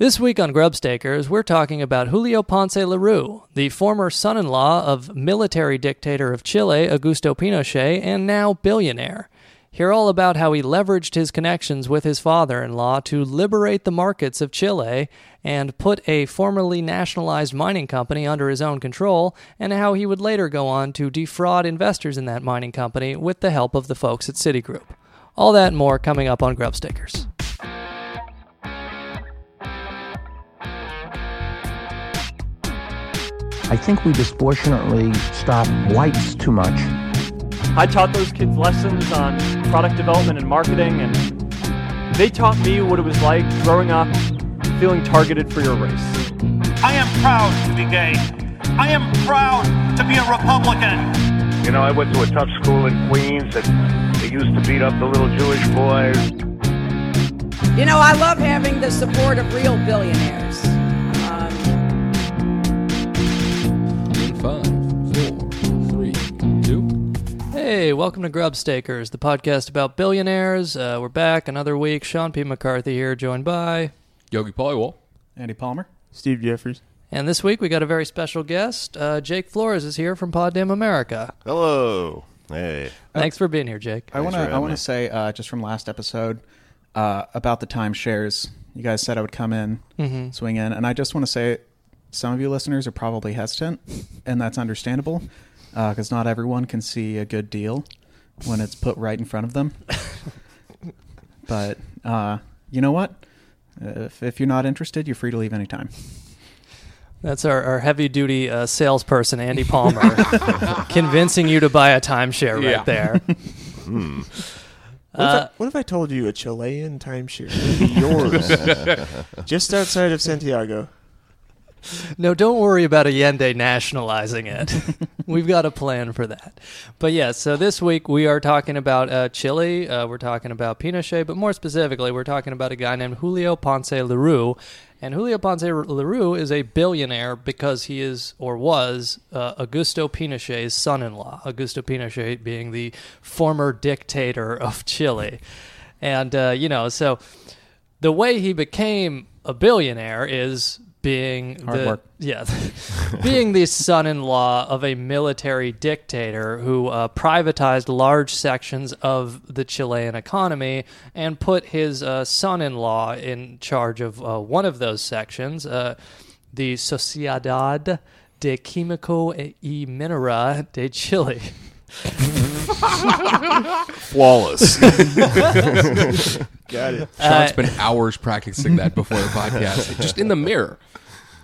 This week on Grubstakers, we're talking about Julio Ponce Lerou, the former son in law of military dictator of Chile, Augusto Pinochet, and now billionaire. Hear all about how he leveraged his connections with his father in law to liberate the markets of Chile and put a formerly nationalized mining company under his own control, and how he would later go on to defraud investors in that mining company with the help of the folks at Citigroup. All that and more coming up on Grubstakers. I think we disproportionately stop whites too much. I taught those kids lessons on product development and marketing, and they taught me what it was like growing up feeling targeted for your race. I am proud to be gay. I am proud to be a Republican. You know, I went to a tough school in Queens, and they used to beat up the little Jewish boys. You know, I love having the support of real billionaires. Five, four, three, two. Hey, welcome to Grubstakers, the podcast about billionaires. Uh, we're back another week. Sean P. McCarthy here, joined by. Yogi Polywall. Andy Palmer. Steve Jeffries. And this week we got a very special guest. Uh, Jake Flores is here from Pod Damn America. Hello. Hey. Thanks for being here, Jake. I want to for I having want me. to say uh, just from last episode uh, about the timeshares. You guys said I would come in, Mm-hmm. swing in, and I just want to say some of you listeners are probably hesitant, and that's understandable because not everyone can see a good deal when it's put right in front of them. but uh, you know what? If, if you're not interested, you're free to leave anytime. That's our, our heavy duty uh, salesperson, Andy Palmer, convincing you to buy a timeshare right Yeah. there. Hmm. What, if Uh, I, what if I told you a Chilean timeshare would be yours just outside of Santiago? No, don't worry about Allende nationalizing it. We've got a plan for that. But yeah, so this week we are talking about uh, Chile. Uh, we're talking about Pinochet, but more specifically, we're talking about a guy named Julio Ponce Lerou. And Julio Ponce Lerou is a billionaire because he is or was uh, Augusto Pinochet's son-in-law. Augusto Pinochet being the former dictator of Chile, and uh, you know, so the way he became a billionaire is being Hard the, work. yeah, being the son-in-law of a military dictator who uh, privatized large sections of the Chilean economy and put his uh, son-in-law in charge of uh, one of those sections, uh, the Sociedad de Químico y Minera de Chile. Flawless. Got it. Uh, Sean spent hours practicing that before the podcast, just in the mirror.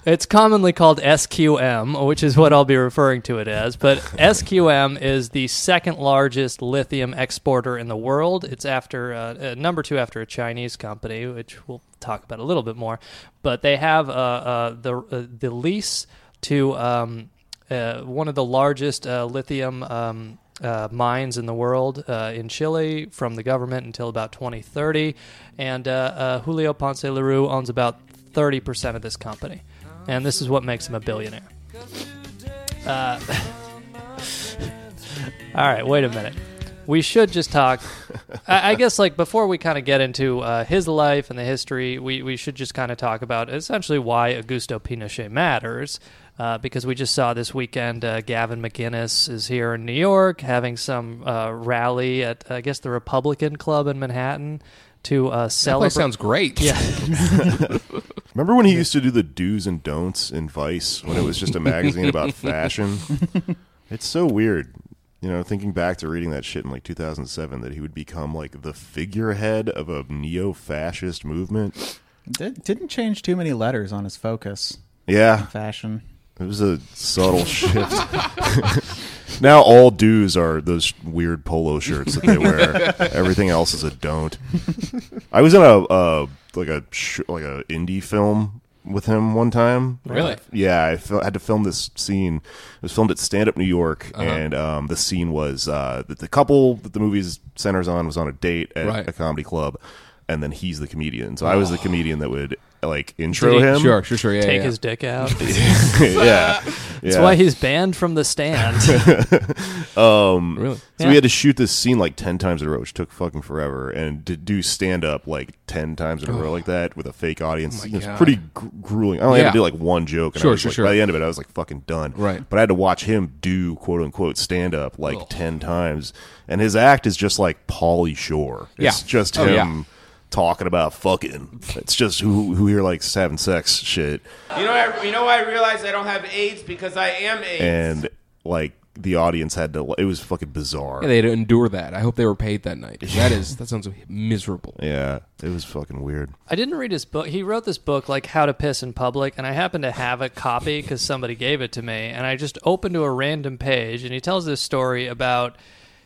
It's commonly called SQM, which is what I'll be referring to it as. But SQM is the second largest lithium exporter in the world. It's after uh, uh, number two after a Chinese company, which we'll talk about a little bit more. But they have uh, uh, the uh, the lease to um, uh, one of the largest uh, lithium. Um, uh, mines in the world uh, in Chile from the government until about 2030, and uh, uh, Julio Ponce Lerou owns about 30% of this company and this is what makes him a billionaire. Uh, all right, wait a minute. We should just talk. I, I guess, like before we kind of get into uh, his life and the history, we, we should just kind of talk about essentially why Augusto Pinochet matters. Uh, because we just saw this weekend, uh, Gavin McGinnis is here in New York having some uh, rally at, I guess, the Republican Club in Manhattan to uh, That celebrate. place sounds great. yeah, Remember when he used to do the do's and don'ts in Vice when it was just a magazine about fashion? It's so weird. You know, thinking back to reading that shit in like 2007 that he would become like the figurehead of a neo-fascist movement. Did, didn't change too many letters on his focus. Yeah, Fashion. It was a subtle shift. now all do's are those weird polo shirts that they wear. Everything else is a don't. I was in a uh, like a sh- like a indie film with him one time. Really? Yeah, I fil- had to film this scene. It was filmed at Stand Up New York, Uh-huh. and um, the scene was uh, that the couple that the movie centers on was on a date at Right. a comedy club, and then he's the comedian. So I was the comedian that would like intro he- him. Sure, sure, sure. Yeah, Take yeah. his dick out. yeah, That's yeah. why he's banned from the stand. um, Really? So Yeah. we had to shoot this scene like ten times in a row, which took fucking forever, and to do stand up like ten times in a row like that with a fake audience, Oh my it was God. pretty gr- grueling. I only had Yeah. to do like one joke, and Sure, I was sure, like, sure. by the end of it, I was like fucking done. Right. But I had to watch him do quote unquote stand up like Ugh. ten times, and his act is just like Pauly Shore. It's Yeah. just Oh, him. yeah. Talking about fucking, it's just who who here likes having sex shit. You know, I, you know, I realized I don't have AIDS because I am AIDS. and like the audience had to it was fucking bizarre Yeah, they had to endure that. I hope they were paid that night. That is that sounds miserable. yeah it was fucking weird I didn't read his book. He wrote this book, like How to Piss in Public, and I happened to have a copy because somebody gave it to me. And I just opened to a random page, and he tells this story about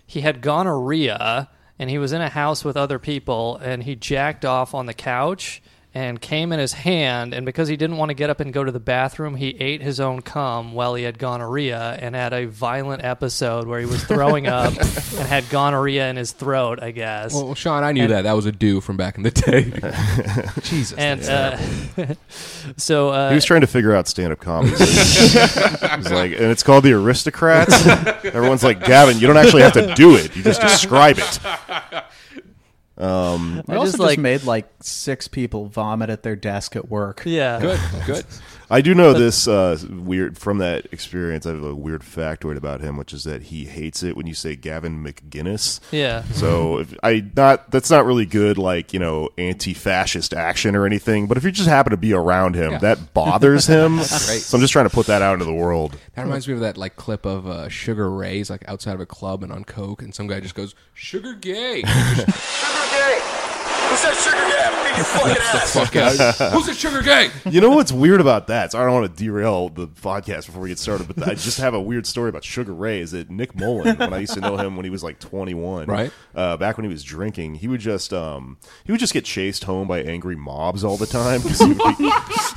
he had gonorrhea, and he was in a house with other people, and he jacked off on the couch and came in his hand. And because he didn't want to get up and go to the bathroom, he ate his own cum while he had gonorrhea and had a violent episode where he was throwing up and had gonorrhea in his throat, I guess. Well, Sean, I knew And- that. That was a do from back in the day. Jesus. and uh, so uh, he was trying to figure out stand-up comedy he's like and it's called the aristocrats everyone's like gavin you don't actually have to do it you just describe it um I I also just, just like- made like six people vomit at their desk at work. yeah, good, good. I do know this uh, weird from that experience. I have a weird factoid about him, which is that he hates it when you say Gavin McGinnis. yeah. So if I not that's not really good, like you know, anti-fascist action or anything. But if you just happen to be around him, Yeah. that bothers him. great. So I'm just trying to put that out into the world. That reminds me of that like clip of uh, Sugar Ray's like outside of a club and on coke, and some guy just goes Sugar Gay. Who's that sugar gay? Your fucking ass. Fuck out. Who's a Sugar Gay? You know what's weird about that? So I don't want to derail the podcast before we get started, but I just have a weird story about Sugar Ray. Is that Nick Mullen? When I used to know him when he was like 21, Right. Uh, back when he was drinking, he would just um, he would just get chased home by angry mobs all the time because he would be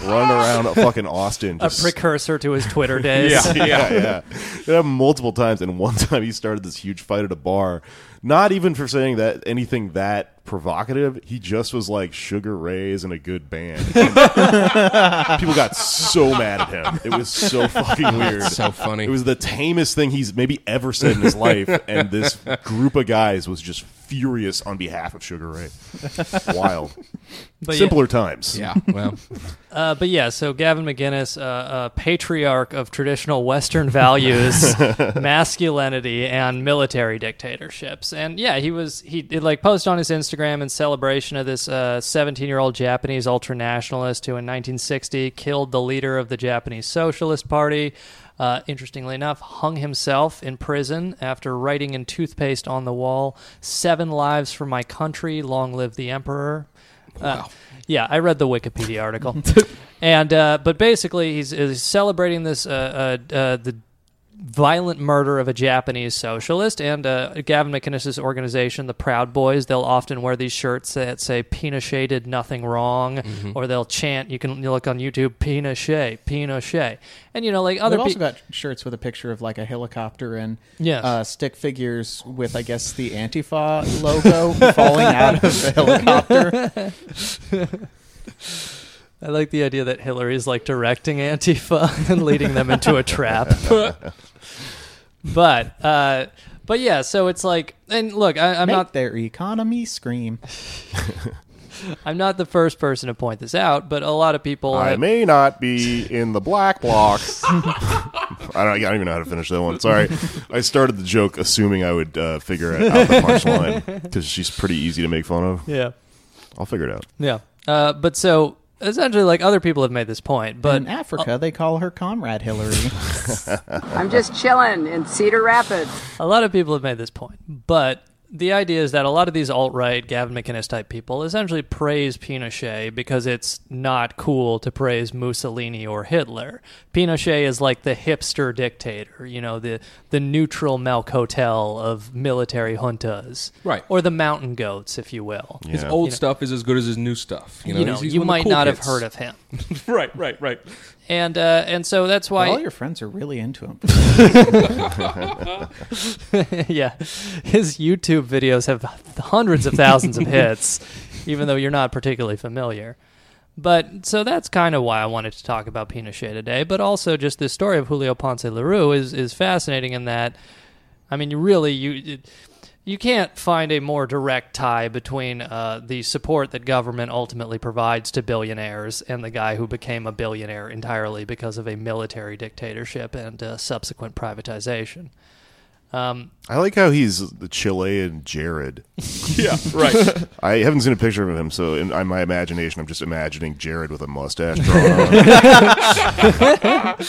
running around fucking Austin. A Just, precursor to his Twitter days. yeah, yeah, yeah. It happened multiple times, and one time he started this huge fight at a bar. Not even for saying that anything that provocative. He just was like Sugar Ray's is in a good band. People got so mad at him. It was so fucking weird. So funny. It was the tamest thing he's maybe ever said in his life, and this group of guys was just furious on behalf of Sugar Ray. Wild. But yeah. Simpler times. Yeah, well, Uh, but yeah, so Gavin McGinnis, uh, a patriarch of traditional Western values, masculinity, and military dictatorships. And yeah, he was he did like post on his Instagram in celebration of this 17 year old Japanese ultranationalist who in 1960 killed the leader of the Japanese Socialist Party. Uh, interestingly enough, hung himself in prison after writing in toothpaste on the wall, Seven lives for my country, long live the emperor. Uh, yeah, I read the Wikipedia article, and uh, but basically he's, he's celebrating this uh, uh, uh, the violent murder of a Japanese socialist, and uh, Gavin McInnes's organization, the Proud Boys. They'll often wear these shirts that say "Pinochet did nothing wrong," or they'll chant. You can you look on YouTube, "Pinochet, Pinochet," and you know like other They've also people. got shirts with a picture of like a helicopter and Yes. uh, stick figures with, I guess, the Antifa logo falling out of the helicopter. I like the idea that Hillary's like directing Antifa and leading them into a trap. but uh, but yeah, so it's like, and look, I, I'm Make not their economy scream. I'm not the first person to point this out, but a lot of people. I have- may not be in the black bloc. I don't, I don't even know how to finish that one. Sorry. I started the joke assuming I would uh, figure out the punchline because she's pretty easy to make fun of. yeah, I'll figure it out. yeah. Uh, but so essentially, like other people have made this point, but in Africa, they call her Comrade Hillary. I'm just chilling in Cedar Rapids. A lot of people have made this point, but the idea is that a lot of these alt right, Gavin McInnes type people essentially praise Pinochet because it's not cool to praise Mussolini or Hitler. Pinochet is like the hipster dictator, you know, the the neutral milk hotel of military juntas, Right. Or the mountain goats, if you will. his old You know- stuff is as good as his new stuff. You know, You know, He's- he's you one of the might cool not have heard of him, right, right, right. and uh, and so that's why All your friends are really into him. yeah, his YouTube videos have hundreds of thousands of hits, even though you're not particularly familiar. But so that's kind of why I wanted to talk about Pinochet today. But also, just this story of Julio Ponce Lerou is is fascinating in that, I mean, you really you. It, you can't find a more direct tie between uh, the support that government ultimately provides to billionaires and the guy who became a billionaire entirely because of a military dictatorship and uh, subsequent privatization. Um, I like how he's the Chilean Jared. Yeah, right. I haven't seen a picture of him, so in, in my imagination, I'm just imagining Jared with a mustache drawn on.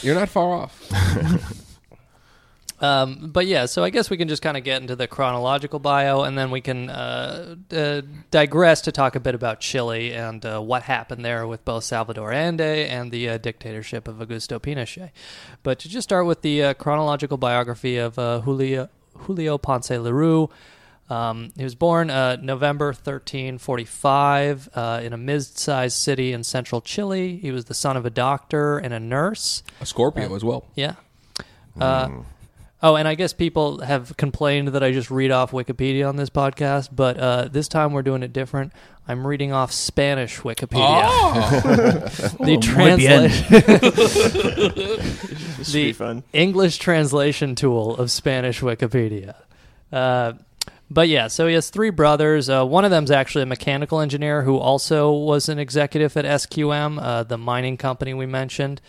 You're not far off. Um, but yeah, so I guess we can just kind of get into the chronological bio, and then we can uh, uh, digress to talk a bit about Chile and uh, what happened there with both Salvador Allende and the uh, dictatorship of Augusto Pinochet. But to just start with the uh, chronological biography of uh, Julio Julio Ponce Lerou. Um, he was born uh, November 1345 uh, in a mid-sized city in central Chile. He was the son of a doctor and a nurse. A Scorpio as well. Yeah. Uh, Oh, and I guess people have complained that I just read off Wikipedia on this podcast, but uh, this time we're doing it different. I'm reading off Spanish Wikipedia. the translation, This should be the fun. English translation tool of Spanish Wikipedia. Uh, but yeah, so he has three brothers. Uh, one of them's actually a mechanical engineer who also was an executive at SQM, uh, the mining company we mentioned.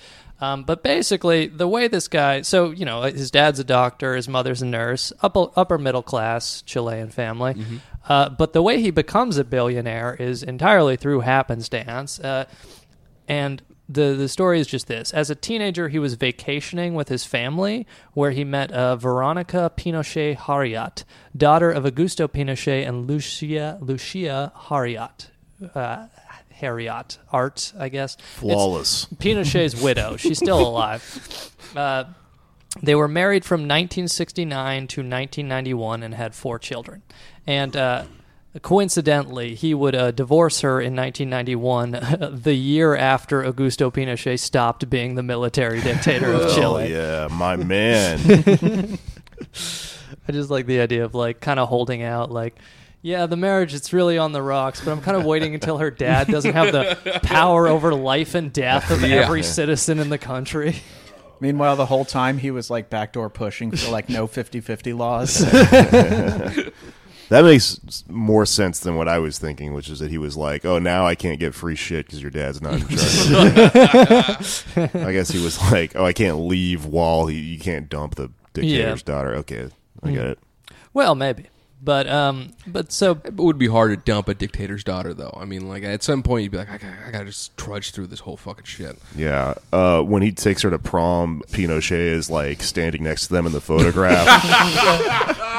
Um, but basically, the way this guy, so you know, his dad's a doctor, his mother's a nurse, upper, upper middle class Chilean family. Uh, but the way he becomes a billionaire is entirely through happenstance. Uh, and the the story is just this: as a teenager, he was vacationing with his family, where he met uh, Veronica Pinochet Hiriart, daughter of Augusto Pinochet and Lucia Lucia Hiriart. Uh, Harriot Art, I guess. It's Flawless. Pinochet's widow. She's still alive. Uh, they were married from 1969 to 1991 and had four children. And uh, coincidentally, he would uh, divorce her in 1991, the year after Augusto Pinochet stopped being the military dictator of Oh, Chile. yeah, my man. I just like the idea of like kind of holding out, like, yeah, the marriage it's really on the rocks, but I'm kind of waiting until her dad doesn't have the power over life and death of Yeah. every citizen in the country. Meanwhile, the whole time he was like backdoor pushing for like no 50-50 laws. That makes s- more sense than what I was thinking, which is that he was like, "Oh, now I can't get free shit because your dad's not in charge." I guess he was like, "Oh, I can't leave while he, you can't dump the dictator's daughter." Okay, I get it. Well, maybe, but um, but so It would be hard to dump a dictator's daughter, though. I mean, like at some point, you'd be like, I gotta, I gotta just trudge through this whole fucking shit. Yeah, uh, when he takes her to prom, Pinochet is like standing next to them in the photograph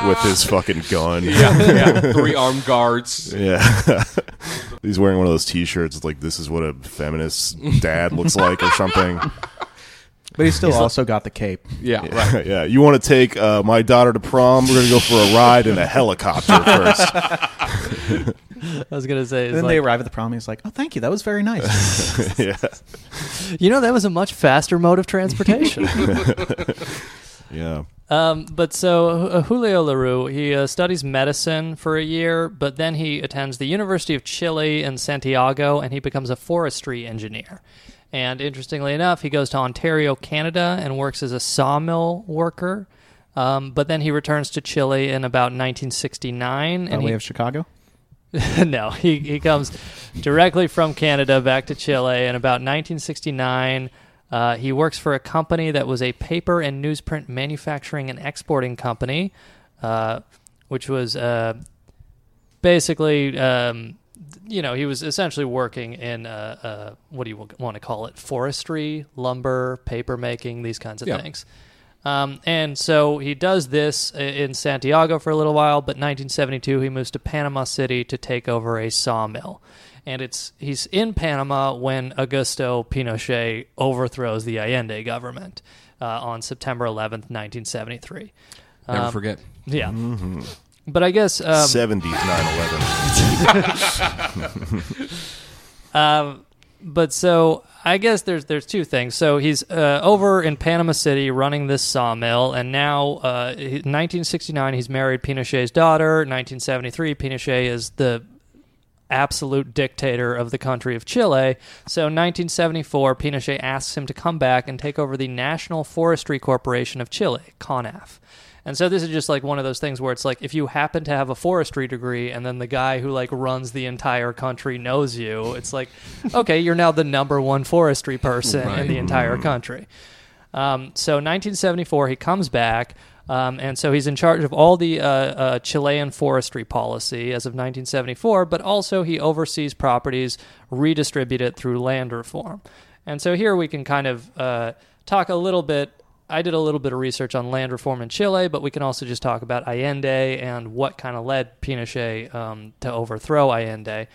with his fucking gun. yeah. yeah. Three armed guards. Yeah. He's wearing one of those T-shirts. It's like this is what a feminist dad looks like, or something. But he still also got the cape. Yeah, Yeah, right. yeah. You want to take uh, my daughter to prom? We're gonna go for a ride in a helicopter first. I was gonna say, it's then they like, arrive at the prom. He's like, "Oh, thank you. That was very nice." yeah, you know, that was a much faster mode of transportation. yeah. Um, but so uh, Julio Lerou, he uh, studies medicine for a year, but then he attends the University of Chile in Santiago, and he becomes a forestry engineer. And interestingly enough, he goes to Ontario, Canada, and works as a sawmill worker. Um, but then he returns to Chile in about 1969, By and way he, of Chicago. no, he, he comes directly from Canada back to Chile in about 1969. Uh, he works for a company that was a paper and newsprint manufacturing and exporting company, uh, which was uh, basically, um, you know, he was essentially working in, uh, uh, what do you want to call it, forestry, lumber, paper making, these kinds of Yeah. things. Um, and so he does this in Santiago for a little while, but 1972 he moves to Panama City to take over a sawmill. And it's he's in Panama when Augusto Pinochet overthrows the Allende government uh, on September 11th, 1973. Never Um, forget. Yeah. But I guess um, Seventies nine eleven. Um, but so I guess there's there's two things. So he's uh, over in Panama City running this sawmill, and now uh, 1969 he's married Pinochet's daughter. 1973 Pinochet is the absolute dictator of the country of Chile. So, in 1974, Pinochet asks him to come back and take over the National Forestry Corporation of Chile, CONAF. And so this is just like one of those things where it's like if you happen to have a forestry degree and then the guy who like runs the entire country knows you, it's like, okay, you're now the number one forestry person in the entire country. Um, so 1974, he comes back. Um, and so he's in charge of all the uh, uh, Chilean forestry policy as of 1974, but also he oversees properties redistributed through land reform. And so here we can kind of uh, talk a little bit. I did a little bit of research on land reform in Chile, but we can also just talk about Allende and what kind of led Pinochet um, to overthrow Allende.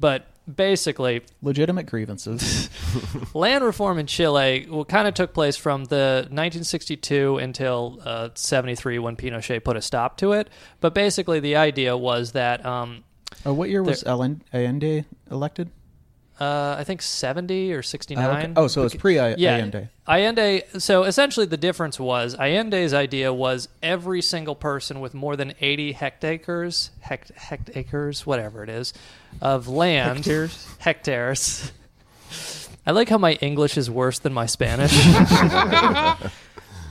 But basically, Legitimate grievances. land reform in Chile well, kind of took place from the 1962 until uh, 73 when Pinochet put a stop to it. But basically, the idea was that um, oh, what year was Allende elected? Uh, I think 70 or 69. Oh, okay. Oh, so it's pre yeah, Allende. Allende. So essentially, the difference was Allende's idea was every single person with more than 80 hectares, hect, hectares, whatever it is, of land, Hectares? hectares. I like how my English is worse than my Spanish.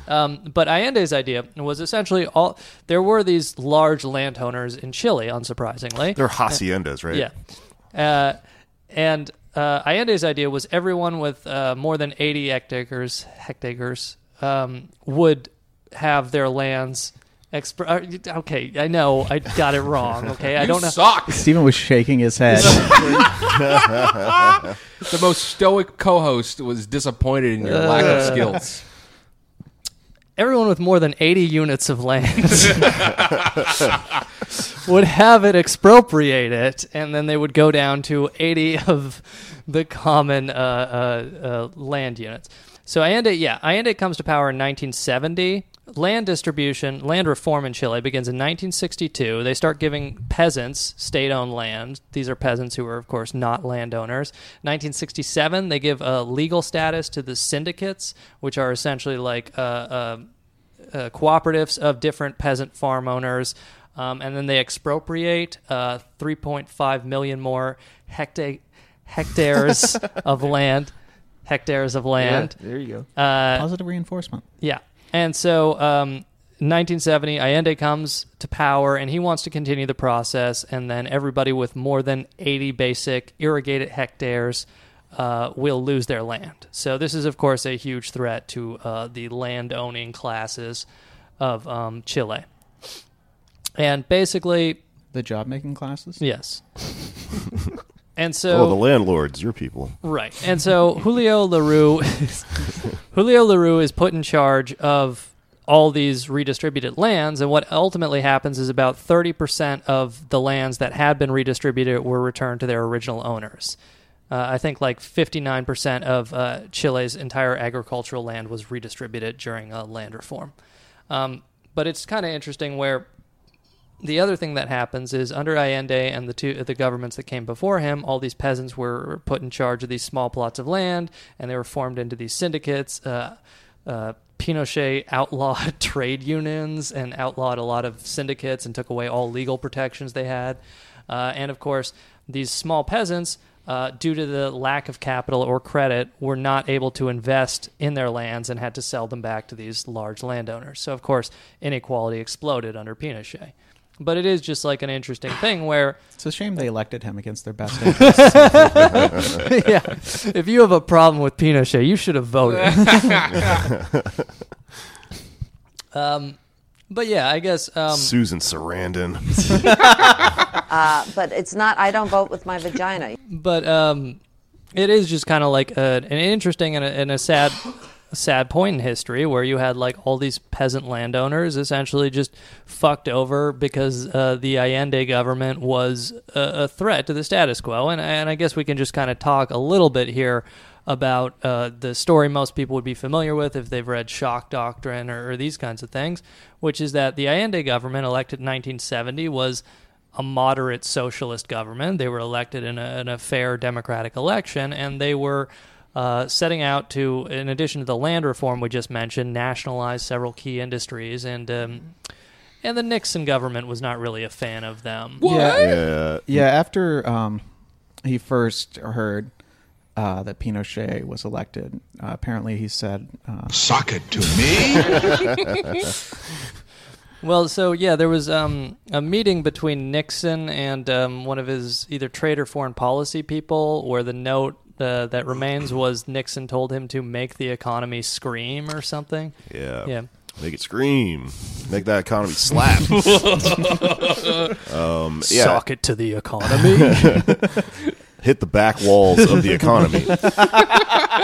Um, but Allende's idea was essentially all there were these large landowners in Chile, unsurprisingly. They're haciendas, right? Yeah. Uh, and uh, Allende's idea was everyone with uh, more than 80 hectares, hectares um, would have their lands. Exp- uh, okay, I know I got it wrong. Okay, I You don't know. suck. Stephen was shaking his head. the most stoic co-host was disappointed in your lack of skills. everyone with more than 80 units of land would have it expropriate it, and then they would go down to 80 of the common uh, uh, uh, land units. So Allende, yeah, Allende comes to power in 1970. Land distribution, land reform in Chile begins in 1962. They start giving peasants state-owned land. These are peasants who are, of course, not landowners. 1967, they give a legal status to the syndicates, which are essentially like uh, uh, uh, cooperatives of different peasant farm owners, um, and then they expropriate uh, 3.5 million more hecta- hectares of land. Hectares of land. Yeah, there you go. Uh, Positive reinforcement. yeah. And so, um, 1970, Allende comes to power and he wants to continue the process. And then everybody with more than 80 basic irrigated hectares uh, will lose their land. So, this is, of course, a huge threat to uh, the land owning classes of um, Chile. And basically, The job making classes? yes. and so. oh, the landlords, your people. Right. And so Julio Lerou Julio Lerou is put in charge of all these redistributed lands and what ultimately happens is about 30% of the lands that had been redistributed were returned to their original owners. Uh, I think like 59% of uh, Chile's entire agricultural land was redistributed during uh, land reform. Um, but it's kind of interesting where the other thing that happens is under Allende and the two the governments that came before him, all these peasants were put in charge of these small plots of land, and they were formed into these syndicates. Uh, uh, Pinochet outlawed trade unions and outlawed a lot of syndicates and took away all legal protections they had. Uh, and of course, these small peasants, uh, due to the lack of capital or credit, were not able to invest in their lands and had to sell them back to these large landowners. So, of course, inequality exploded under Pinochet. But it is just like an interesting thing where It's a shame they elected him against their best interests. yeah, if you have a problem with Pinochet, you should have voted. um, but yeah, I guess um, Susan Sarandon. Uh, but it's not. I don't vote with my vagina. but um, it is just kind of like a, an interesting and a, and a sad, a sad point in history where you had like all these peasant landowners essentially just fucked over because uh, the Allende government was a, a threat to the status quo, and and I guess we can just kind of talk a little bit here about uh, the story most people would be familiar with if they've read Shock Doctrine or, or these kinds of things, which is that the Allende government elected in 1970 was a moderate socialist government. They were elected in a, in a fair democratic election, and they were uh, setting out to, in addition to the land reform we just mentioned, nationalize several key industries and um, and the Nixon government was not really a fan of them. Yeah, Yeah. yeah. After um, he first heard uh, that Pinochet was elected, uh, apparently he said, uh, "Suck it to me." Well, so yeah, there was um, a meeting between Nixon and um, one of his either trade or foreign policy people, where the note uh, that remains was Nixon told him to make the economy scream or something. Yeah. Yeah. Make it scream. Make that economy slap. um, yeah. Sock it to the economy. Hit the back walls of the economy.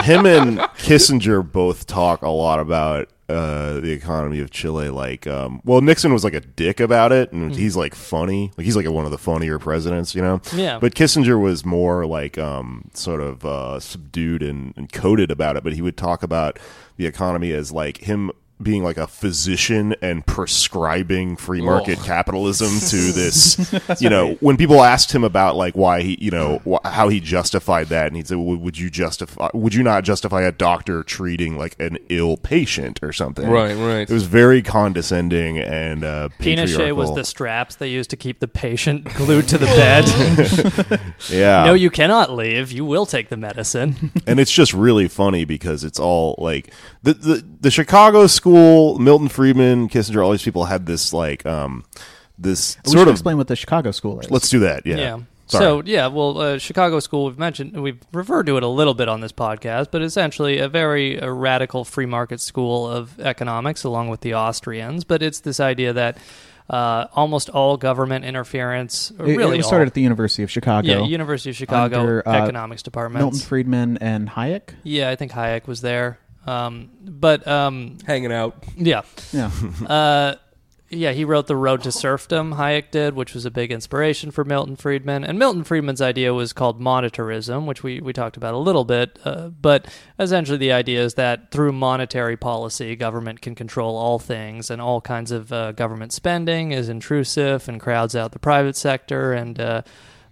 Him and Kissinger both talk a lot about uh, the economy of Chile. Like, um, well, Nixon was like a dick about it, and Mm. he's like funny. Like, he's like one of the funnier presidents, you know. Yeah. But Kissinger was more like um, sort of uh, subdued and, and coded about it. But he would talk about the economy as like him being like a physician and prescribing free market Oh. capitalism to this you know when people asked him about like why he you know wh- how he justified that and he said well, would you justify would you not justify a doctor treating like an ill patient or something Right, right. it was very condescending and uh Pinochet was the straps they used to keep the patient glued to the bed. Yeah. No, you cannot leave. You will take the medicine. and it's just really funny because it's all like the the, the Chicago school, Milton Friedman, Kissinger, all these people had this like um this we sort should of explain what the Chicago school is. Let's do that. Yeah. Sorry. So yeah, well, uh, Chicago School. We've mentioned we've referred to it a little bit on this podcast, but essentially a very uh, radical free market school of economics, along with the Austrians. But it's this idea that uh, almost all government interference, It, really it all- started at the University of Chicago. Yeah, University of Chicago under, uh, economics department. Milton Friedman and Hayek. Yeah, I think Hayek was there. Um, but um, hanging out. Yeah, Yeah. uh, yeah, he wrote The Road to Serfdom. Hayek did, which was a big inspiration for Milton Friedman. And Milton Friedman's idea was called monetarism, which we, we talked about a little bit. Uh, but essentially, the idea is that through monetary policy, government can control all things, and all kinds of uh, government spending is intrusive and crowds out the private sector, and uh,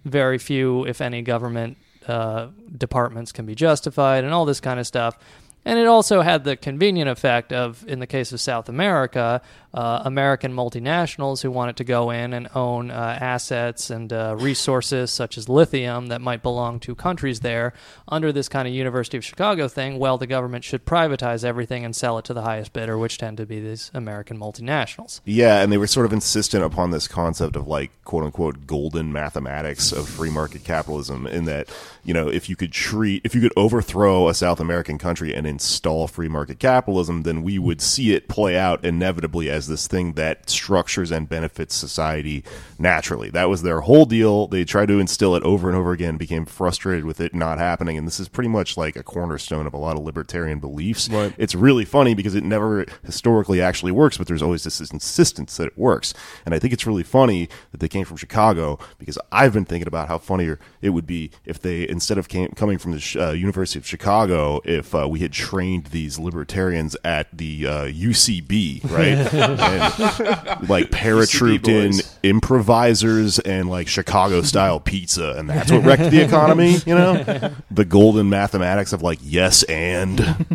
very few, if any, government uh, departments can be justified, and all this kind of stuff. And it also had the convenient effect of, in the case of South America, uh, American multinationals who wanted to go in and own uh, assets and uh, resources such as lithium that might belong to countries there under this kind of University of Chicago thing. Well, the government should privatize everything and sell it to the highest bidder, which tend to be these American multinationals. Yeah, and they were sort of insistent upon this concept of like quote unquote golden mathematics of free market capitalism in that, you know, if you could treat if you could overthrow a South American country and install free market capitalism, then we would see it play out inevitably as this thing that structures and benefits society naturally. That was their whole deal. They tried to instill it over and over again, became frustrated with it not happening, and this is pretty much like a cornerstone of a lot of libertarian beliefs. Right. It's really funny because it never historically actually works, but there's always this insistence that it works. And I think it's really funny that they came from Chicago because I've been thinking about how funnier it would be if they, instead of came, coming from the uh, University of Chicago, if uh, we had trained these libertarians at the uh, UCB, right? and like paratrooped in improvisers and like Chicago style pizza, and that's what wrecked the economy. You know, the golden mathematics of like yes and.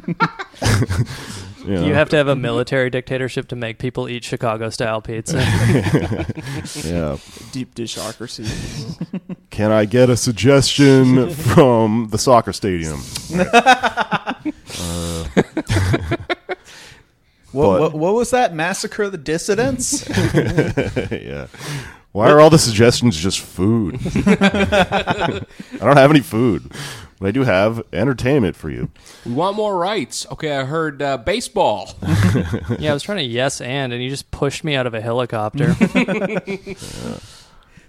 You, know? You have to have a military dictatorship to make people eat Chicago style pizza. yeah. Deep dishocracy. Can I get a suggestion from the soccer stadium? Uh, What, But- what, what was that? Massacre of the Dissidents? yeah. Why are all the suggestions just food? I don't have any food, but I do have entertainment for you. We want more rights. Okay, I heard uh, baseball. yeah, I was trying to yes and, and you just pushed me out of a helicopter.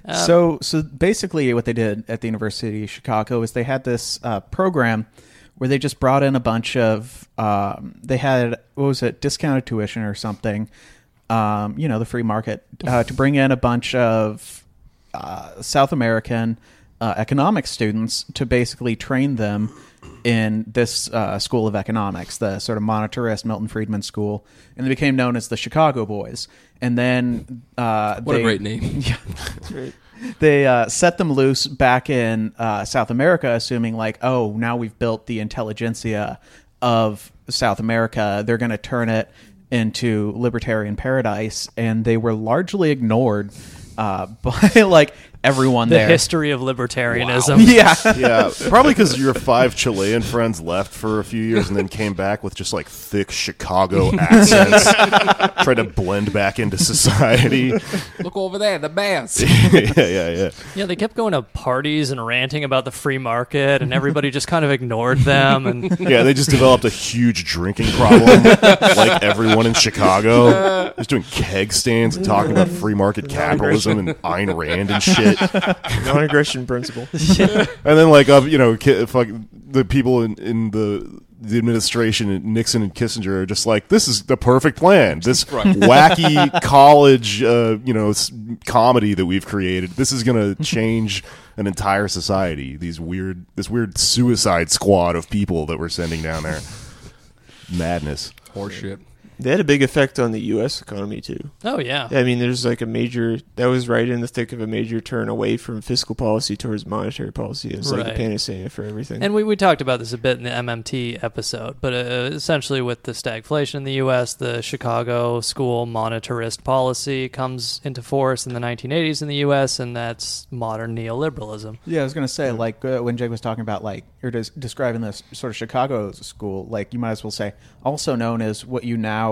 Um, so, so basically, what they did at the University of Chicago is they had this uh, program where they just brought in a bunch of. Um, they had what was it, discounted tuition or something. Um, you know, the free market uh, to bring in a bunch of uh, South American uh, economics students to basically train them in this uh, school of economics, the sort of monetarist Milton Friedman school, and they became known as the Chicago Boys. And then uh, What a great name. Yeah, they uh, set them loose back in uh, South America, assuming like, oh, now we've built the intelligentsia of South America. They're going to turn it into libertarian paradise, and they were largely ignored uh, by like everyone The there. history of libertarianism. Yeah. yeah, probably because your five Chilean friends left for a few years and then came back with just like thick Chicago accents, try to blend back into society. Look over there, the bears. yeah, yeah, yeah. Yeah, they kept going to parties and ranting about the free market, and everybody just kind of ignored them. And Yeah, they just developed a huge drinking problem, like everyone in Chicago. Just doing keg stands and talking about free market capitalism and Ayn Rand and shit. Non-aggression principle. and then like uh, you know, ki- fuck the people in, in the the administration, and Nixon and Kissinger are just like, this is the perfect plan. This wacky college, uh, you know, s- comedy that we've created. This is going to change an entire society. These weird, this weird suicide squad of people that we're sending down there. Madness. Horseshit. They had a big effect on the U.S. economy too. Oh, yeah. I mean, there's like a major that was right in the thick of a major turn away from fiscal policy towards monetary policy. It's like a panacea for everything. And we, we talked about this a bit in the MMT episode, but uh, essentially with the stagflation in the U.S., the Chicago school monetarist policy comes into force in the 1980s in the U.S., and that's modern neoliberalism. Yeah, I was gonna say like uh, when Jake was talking about like you're des- describing this sort of Chicago school, like you might as well say also known as what you now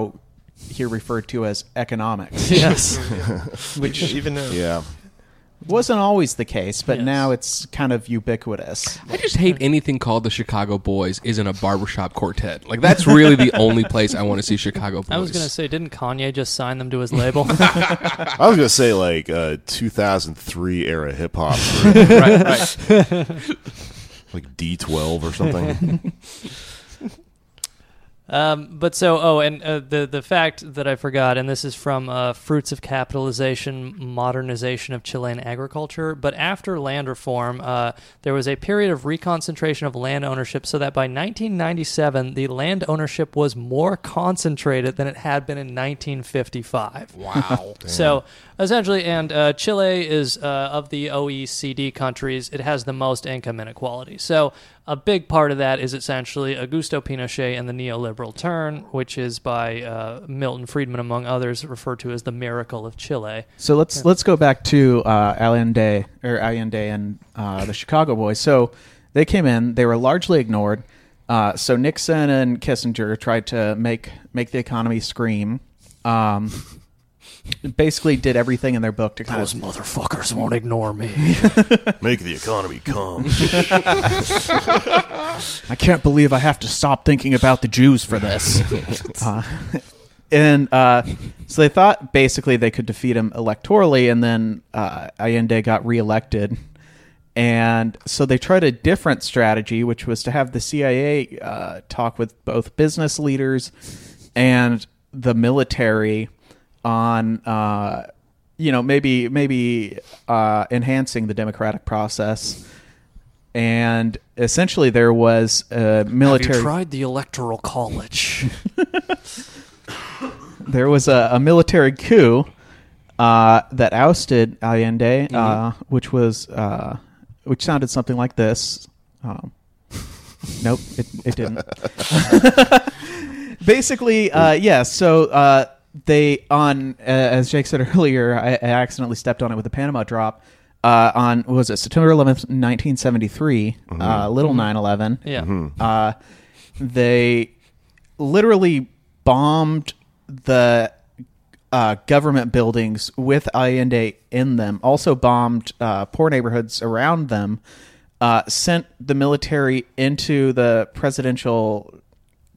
hear referred to as economics. Yes. which Even now. Yeah. wasn't always the case, but Yes. now it's kind of ubiquitous. I just hate anything called the Chicago Boys isn't a barbershop quartet. Like that's really the only place I want to see Chicago Boys. I was going to say, didn't Kanye just sign them to his label? I was gonna say like uh, 2003 era hip hop, right, right. like D12 or something. Um, but so, oh, and uh, the the fact that I forgot, and this is from uh, Fruits of Capitalization: Modernization of Chilean Agriculture. But after land reform, uh, there was a period of reconcentration of land ownership, so that by 1997, the land ownership was more concentrated than it had been in 1955. Wow. So essentially, and uh, Chile is uh, of the OECD countries, it has the most income inequality. So a big part of that is essentially Augusto Pinochet and the neoliberal turn, which is by uh, Milton Friedman, among others, referred to as the miracle of Chile. So let's let's go back to uh, Allende or Allende and uh, the Chicago Boys. So they came in, they were largely ignored. Uh, so Nixon and Kissinger tried to make make the economy scream. Um, basically, did everything in their book to kind Those of motherfuckers won't ignore me. Make the economy come. I can't believe I have to stop thinking about the Jews for this. Uh, and uh, so they thought basically they could defeat him electorally, and then uh, Allende got reelected. And so they tried a different strategy, which was to have the CIA uh, talk with both business leaders and the military on, uh, you know, maybe maybe uh, enhancing the democratic process. And essentially, there was a military. Tried the Electoral College? there was a, a military coup uh, that ousted Allende, uh, which was uh, which sounded something like this. Um, nope, it, it didn't. Basically, uh, yeah. So uh, they on uh, as Jake said earlier, I, I accidentally stepped on it with the Panama drop. Uh, on what was it September 11th, 1973, uh, little 9/11. Yeah. Uh, they literally bombed the uh, government buildings with Allende in them. Also bombed uh, poor neighborhoods around them. Uh, sent the military into the presidential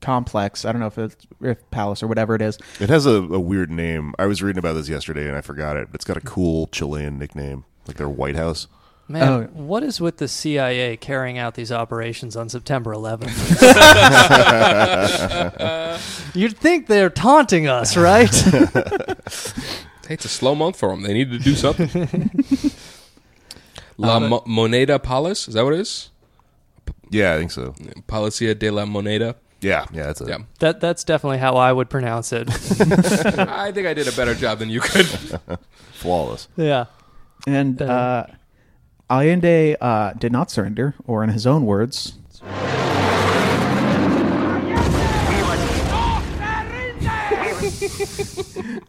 complex. I don't know if it's if palace or whatever it is. It has a, a weird name. I was reading about this yesterday and I forgot it. But It's got a cool Chilean nickname, like their White House. Man, Oh. what is with the CIA carrying out these operations on September 11th? You'd think they're taunting us, right? Hey, it's a slow month for them. They need to do something. Uh, la Mo- Moneda Palace, is that what it is? Yeah, I think so. Palacia de la Moneda. Yeah, yeah, that's it. Yeah. that that's definitely how I would pronounce it. I think I did a better job than you could. Flawless. yeah. And uh, Allende uh, did not surrender, or in his own words,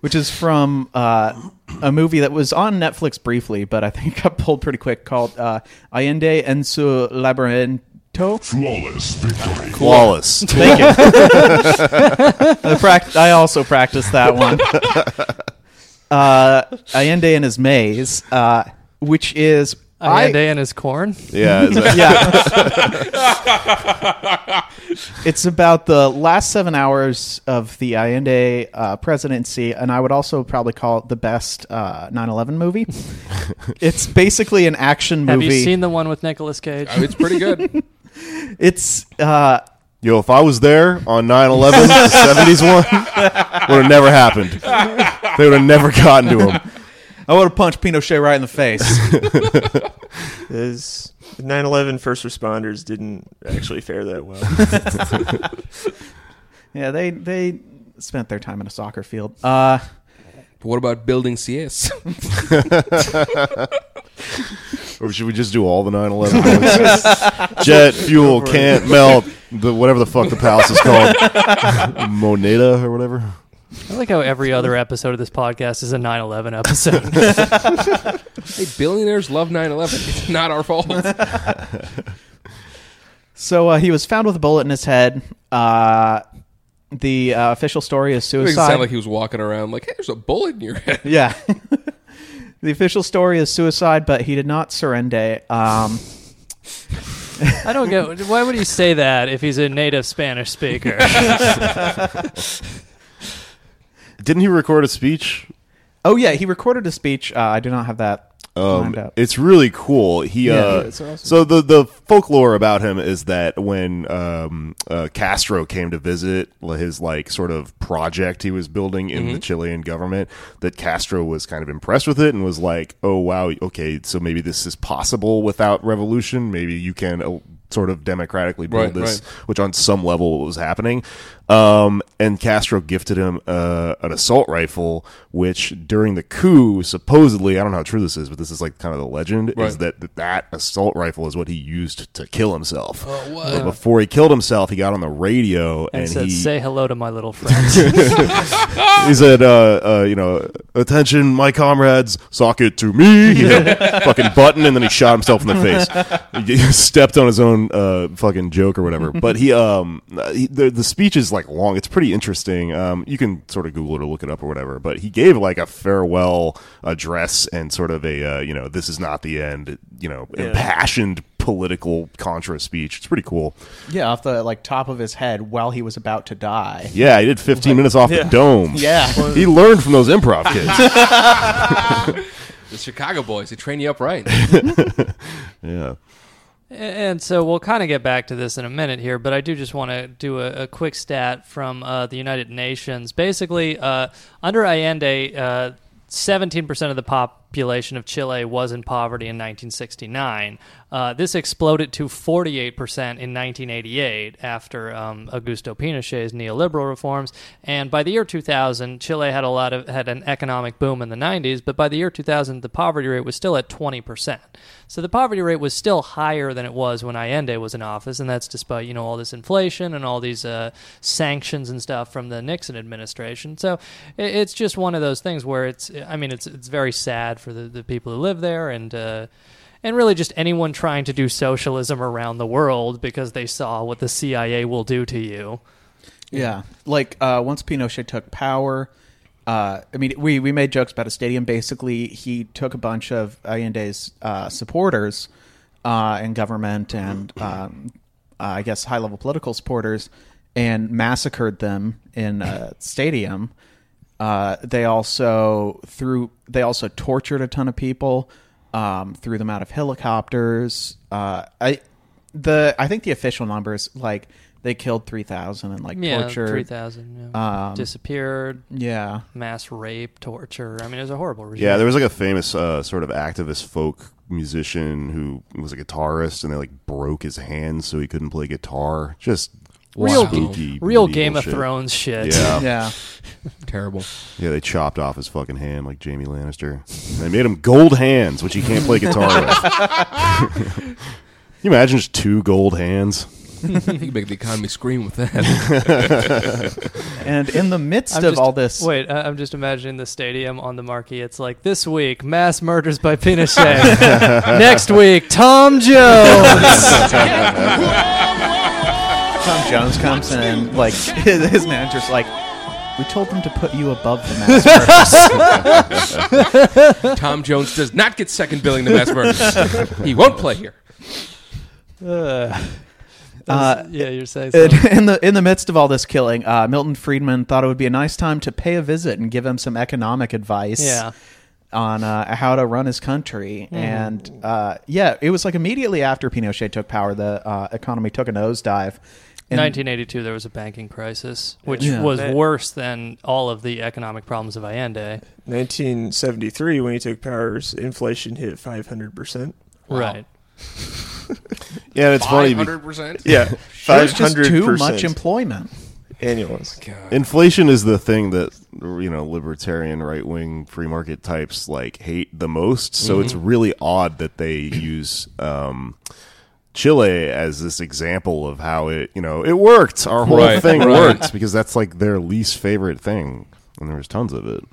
which is from uh, a movie that was on Netflix briefly, but I think got pulled pretty quick. Called uh, Allende en su laberinto. Flawless victory. Flawless. Thank you. I, prac- I also practiced that one. Uh, Allende and his maze, uh, which is Allende and his corn. Yeah, that- yeah. it's about the last seven hours of the Allende uh, presidency, and I would also probably call it the best uh, 9/11 movie. it's basically an action movie. Have movie. you seen the one with Nicolas Cage? Oh, it's pretty good. It's uh, Yo, if I was there on 9-11, the 70s one, would have never happened. They would have never gotten to him. I would have punched Pinochet right in the face. Is 9/11 first responders didn't actually fare that well. yeah, they they spent their time in a soccer field. Uh, what about building CS? Or should we just do all the 9/11? Jet fuel can't melt. The whatever the fuck the palace is called, Moneda or whatever. I like how every other episode of this podcast is a 9/11 episode. hey, billionaires love 9/11. It's not our fault. so uh, he was found with a bullet in his head. Uh, the uh, official story is It makes it suicide. sound like he was walking around like, "Hey, there's a bullet in your head." Yeah. The official story is suicide, but he did not surrender. Um, I don't get why would he say that if he's a native Spanish speaker. Didn't he record a speech? oh yeah, he recorded a speech. Uh, I do not have that Um, it's really cool. He Yeah, uh, it's awesome. so the the folklore about him is that when um, uh, Castro came to visit his like sort of project he was building in the Mhm. Chilean government, that Castro was kind of impressed with it and was like, "Oh wow, okay, so maybe this is possible without revolution. Maybe you can." Uh, Sort of democratically build Right, this, right. which on some level was happening. Um, and Castro gifted him uh, an assault rifle, which during the coup, supposedly, I don't know how true this is, but this is like kind of the legend, is Right. that that that assault rifle is what he used to kill himself. Oh, what? But before he killed himself, he got on the radio and and, said, he "Say hello to my little friends." he said, uh, uh, you know, attention, my comrades, sock it to me. You know, fucking button, and then he shot himself in the face. He stepped on his own uh, fucking joke or whatever. But he, um, he, the the speech is like long. It's pretty interesting. Um, you can sort of Google it or look it up or whatever. But he gave like a farewell address and sort of a, uh, you know, this is not the end. You know, Yeah. impassioned political contra speech. It's pretty cool. yeah, off the like top of his head while he was about to die. Yeah, he did 15 minutes off Yeah. the dome. Yeah. he learned from those improv kids. the Chicago boys, they train you up right. yeah. And so we'll kind of get back to this in a minute here, but I do just want to do a, a quick stat from uh, the United Nations. Basically, uh, under Allende, uh, 17% of the population of Chile was in poverty in 1969. Uh, this exploded to 48% in 1988 after um, Augusto Pinochet's neoliberal reforms. And by the year 2000, Chile had a lot of had an economic boom in the 90s, but by the year 2000, the poverty rate was still at 20%. So the poverty rate was still higher than it was when Allende was in office, and that's despite you know all this inflation and all these uh, sanctions and stuff from the Nixon administration. So it, it's just one of those things where it's I mean it's it's very sad for the, the people who live there and. Uh, and really, just anyone trying to do socialism around the world because they saw what the CIA will do to you. Yeah, like uh, once Pinochet took power, uh, I mean, we we made jokes about a stadium. Basically, he took a bunch of Allende's uh, supporters uh, in government and um, uh, I guess high level political supporters and massacred them in a stadium. Uh, they also threw they also tortured a ton of people, um, threw them out of helicopters. Uh, I the I think the official numbers like they killed three thousand and like yeah, tortured three thousand yeah. Um, disappeared. yeah. mass rape, torture. I mean, it was a horrible regime. Yeah, there was like a famous uh, sort of activist folk musician who was a guitarist, and they like broke his hands so he couldn't play guitar. Just Real- spooky, real medieval Game of shit. Thrones shit. Yeah, Yeah. Terrible. Yeah, they chopped off his fucking hand like Jamie Lannister. And they made him gold hands, which he can't play guitar with. Can you imagine just two gold hands? you can make the economy scream with that. and in the midst I'm of just- all this, Wait, I- I'm just imagining the stadium on the marquee. It's like this week, mass murders by Pinochet. Next week, Tom Jones. Tom Jones comes in and like his, his manager's like, "We told them to put you above the mass murders." Tom Jones does not get second billing to mass murders. he won't play here. Uh, Uh, yeah, you're saying in, something. in the in the midst of all this killing, uh, Milton Friedman thought it would be a nice time to pay a visit and give him some economic advice. Yeah. On uh, how to run his country, Mhm. and uh, yeah, it was like immediately after Pinochet took power, the uh, economy took a nosedive. In 1982, there was a banking crisis, which Yeah. was That- worse than all of the economic problems of Allende. 1973, when he took powers, inflation hit 500%. Right. Yeah, it's funny. be- 500%? Yeah, just 500%. too much employment. Annuals. Inflation is the thing that you know libertarian right wing free market types like hate the most. So it's Mhm. really odd that they use um, Chile as this example of how it you know it worked. Our whole Right, thing right. worked because that's like their least favorite thing, and there was tons of it.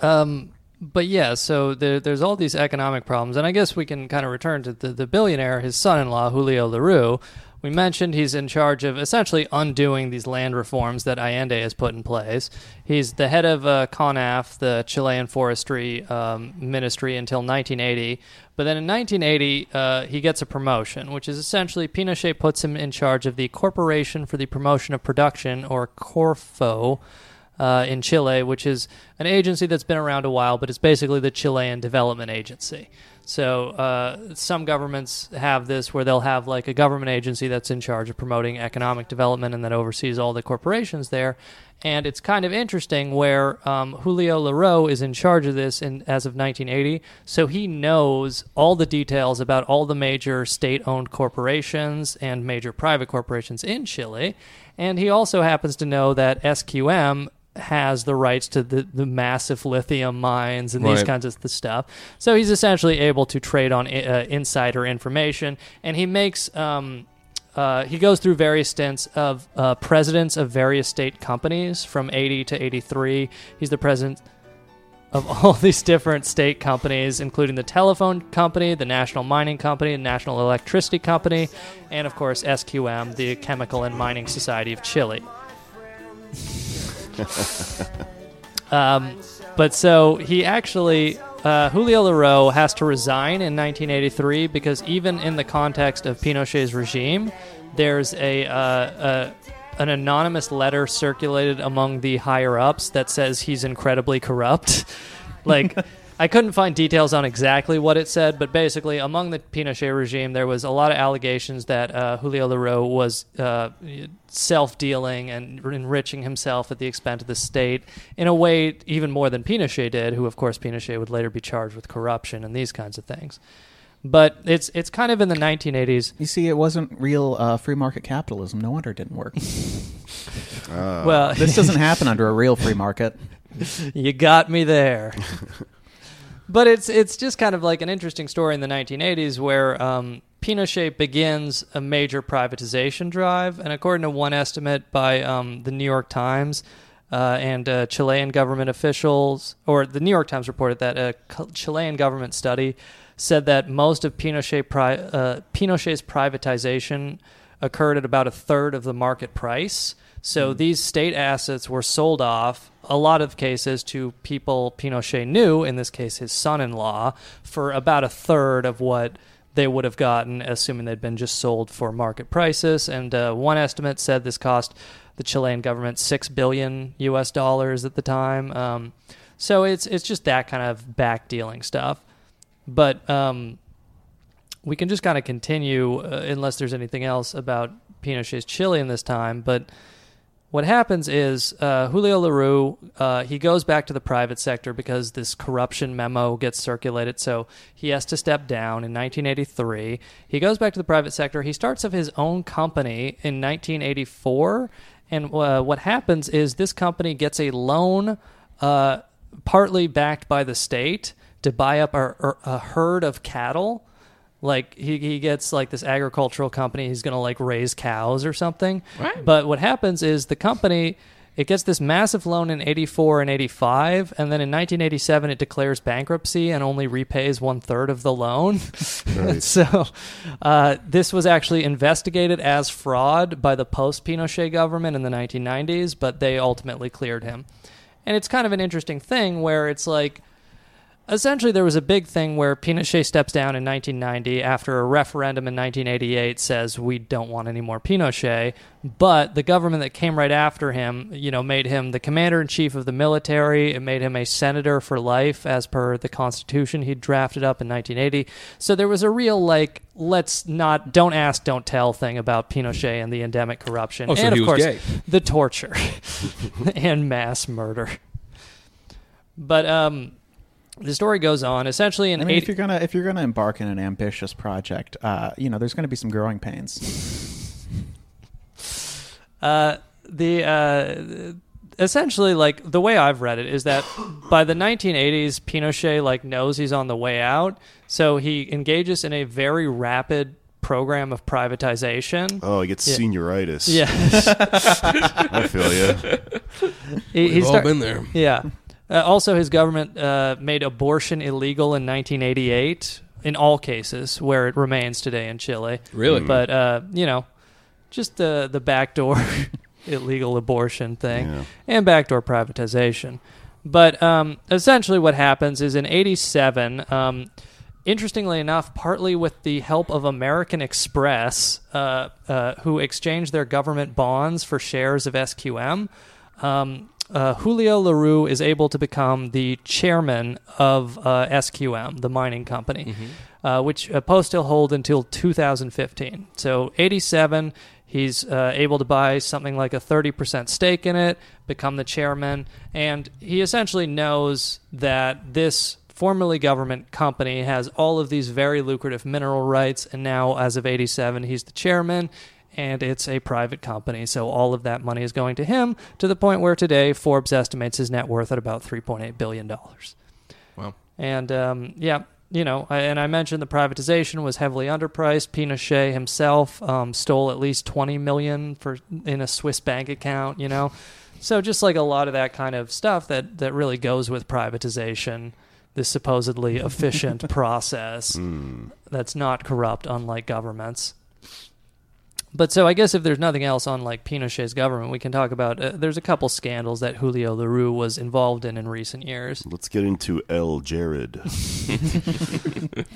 Um, but yeah, so there, there's all these economic problems, and I guess we can kind of return to the, the billionaire, his son-in-law Julio Lerou. We mentioned he's in charge of essentially undoing these land reforms that Allende has put in place. He's the head of uh, CONAF, the Chilean Forestry um, Ministry, until 1980. But then in 1980, uh, he gets a promotion, which is essentially Pinochet puts him in charge of the Corporation for the Promotion of Production, or CORFO uh, in Chile, which is an agency that's been around a while, but it's basically the Chilean Development Agency. So uh, some governments have this where they'll have like a government agency that's in charge of promoting economic development and that oversees all the corporations there. And it's kind of interesting where um, Julio Lerou is in charge of this in, as of 1980. So he knows all the details about all the major state owned corporations and major private corporations in Chile. And he also happens to know that SQM has the rights to the, the massive lithium mines and these Right. kinds of stuff. So he's essentially able to trade on uh, insider information, and he makes. Um, uh, he goes through various stints of uh, presidents of various state companies from 80 to 83. He's the president of all these different state companies, including the telephone company, the National Mining Company, the National Electricity Company, and of course SQM, the Chemical and Mining Society of Chile. Um, but so he actually, uh, Julio Lerou has to resign in 1983 because even in the context of Pinochet's regime, there's a, uh, a an anonymous letter circulated among the higher ups that says he's incredibly corrupt. like. I couldn't find details on exactly what it said, but basically, among the Pinochet regime, there was a lot of allegations that uh, Julio Lerou was uh, self-dealing and enriching himself at the expense of the state in a way even more than Pinochet did, who, of course, Pinochet would later be charged with corruption and these kinds of things. But it's it's kind of in the 1980s. You see, it wasn't real uh, free market capitalism. No wonder it didn't work. Well- this doesn't happen under a real free market. you got me there. but it's it's just kind of like an interesting story in the 1980s where um, Pinochet begins a major privatization drive, and according to one estimate by um, the New York Times. Uh, and uh, Chilean government officials, or the New York Times reported that a Chilean government study said that most of Pinochet pri- uh, Pinochet's privatization occurred at about a third of the market price. So these state assets were sold off, a lot of cases, to people Pinochet knew, in this case his son in law, for about a third of what they would have gotten, assuming they'd been just sold for market prices. And uh, one estimate said this cost the Chilean government six billion U.S. dollars at the time. Um, so it's it's just that kind of back dealing stuff. But um, we can just kind of continue uh, unless there's anything else about Pinochet's Chile in this time. But what happens is uh, Julio Lerou uh, he goes back to the private sector because this corruption memo gets circulated. So he has to step down in 1983. He goes back to the private sector. He starts up his own company in 1984. And uh, what happens is this company gets a loan, uh, partly backed by the state, to buy up a, a herd of cattle Like he, he gets like this agricultural company. He's gonna like raise cows or something. Right. But what happens is the company it gets this massive loan in 84 and 85 and then in 1987 it declares bankruptcy and only repays one third of the loan Right. so uh, this was actually investigated as fraud by the post-pinochet government in the 1990s but they ultimately cleared him and it's kind of an interesting thing where it's like essentially there was a big thing where Pinochet steps down in 1990 after a referendum in 1988 says we don't want any more Pinochet. But the government that came right after him you know made him the commander in chief of the military. It made him a senator for life as per the constitution he drafted up in 1980 so there was a real like let's not don't ask don't tell thing about Pinochet and the endemic corruption Oh, so and of course gay. the torture and mass murder. But um the story goes on. Essentially, in I mean, if you're gonna if you're gonna embark in an ambitious project, uh, you know, there's gonna be some growing pains. Uh, the uh, essentially like the way I've read it is that by the 1980s, Pinochet like knows he's on the way out, so he engages in a very rapid program of privatization. Oh, he gets Yeah. senioritis. Yeah, I feel you. He- he We've all start- been there. Yeah. Uh, also, his government uh, made abortion illegal in 1988 in all cases, where it remains today in Chile. Really? But uh, you know, just the the backdoor illegal abortion thing Yeah. and backdoor privatization. But um, essentially, what happens is in '87. Um, Interestingly enough, partly with the help of American Express, uh, uh, who exchanged their government bonds for shares of SQM, um, uh, Julio Lerou is able to become the chairman of uh, SQM, the mining company, uh, which uh, Post he'll hold until 2015. So 87, he's uh, able to buy something like a 30% stake in it, become the chairman, and he essentially knows that this formerly government company has all of these very lucrative mineral rights, and now as of 87, he's the chairman and it's a private company. So all of that money is going to him to the point where today Forbes estimates his net worth at about $3.8 billion. Wow. And um, yeah, you know, I, and I mentioned the privatization was heavily underpriced. Pinochet himself um, stole at least 20 million for in a Swiss bank account, you know. So just like a lot of that kind of stuff that, that really goes with privatization, this supposedly efficient process that's not corrupt, unlike governments. But so I guess if there's nothing else on like Pinochet's government, we can talk about. Uh, there's a couple scandals that Julio Lerou was involved in in recent years. Let's get into El Jared.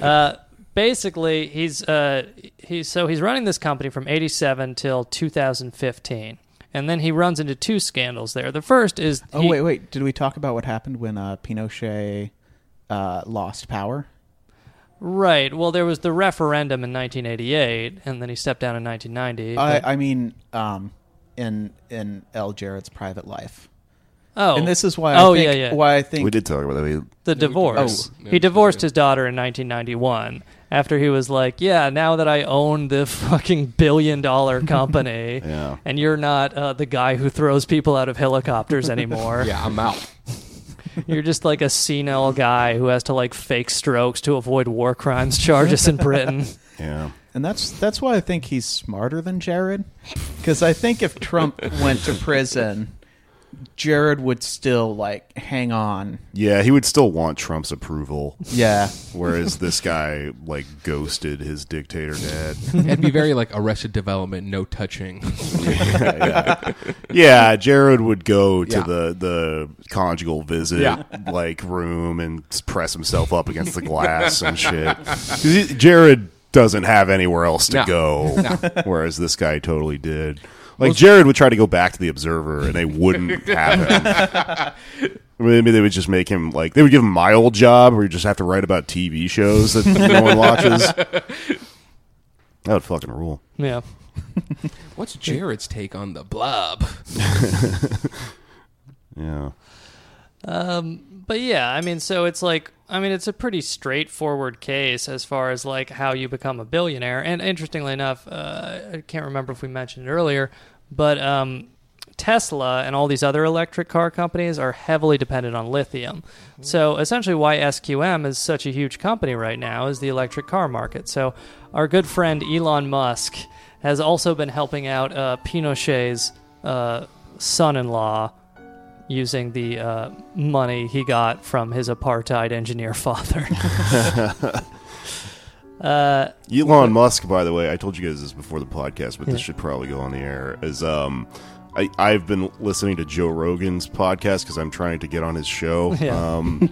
Uh, basically, he's uh, he's so he's running this company from '87 till 2015, and then he runs into two scandals there. The first is Oh he- wait, wait. Did we talk about what happened when uh, Pinochet uh, lost power? Right. Well, there was the referendum in 1988, and then he stepped down in 1990. but- I, I mean, um, in in El Jared's private life. oh, and this is why. Oh I think, yeah, yeah. Why I think we did talk about that. We, the divorce. Oh, yeah, he divorced his daughter in 1991 after he was like, "Yeah, now that I own the fucking billion dollar company, Yeah. and you're not uh, the guy who throws people out of helicopters anymore. Yeah, I'm out. You're just like a senile guy who has to like fake strokes to avoid war crimes charges in Britain." yeah. And that's that's why I think he's smarter than Jared. Because I think if Trump went to prison, Jared would still like hang on. Yeah, he would still want Trump's approval. Yeah. Whereas this guy like ghosted his dictator dad. It'd be very like Arrested Development, no touching. yeah. Yeah, Jared would go to Yeah. the the conjugal visit Yeah. like room and press himself up against the glass and shit. he- Jared doesn't have anywhere else to No. go, No. whereas this guy totally did. Like Jared would try to go back to the Observer, and they wouldn't have him. Maybe they would just make him like they would give him my old job, where you just have to write about TV shows that no one watches. That would fucking rule. Yeah. What's Jared's take on the blob? Yeah. Um, but yeah, I mean, so it's like, I mean, it's a pretty straightforward case as far as like how you become a billionaire. And interestingly enough, uh, I can't remember if we mentioned it earlier, but um, Tesla and all these other electric car companies are heavily dependent on lithium. So essentially, why SQM is such a huge company right now is the electric car market. So our good friend Elon Musk has also been helping out uh, Pinochet's uh, son-in-law using the uh, money he got from his apartheid engineer father. uh, Elon Musk, by the way, I told you guys this before the podcast, but this should probably go on the air. Is um, I I've been listening to Joe Rogan's podcast because I'm trying to get on his show. Yeah. Um,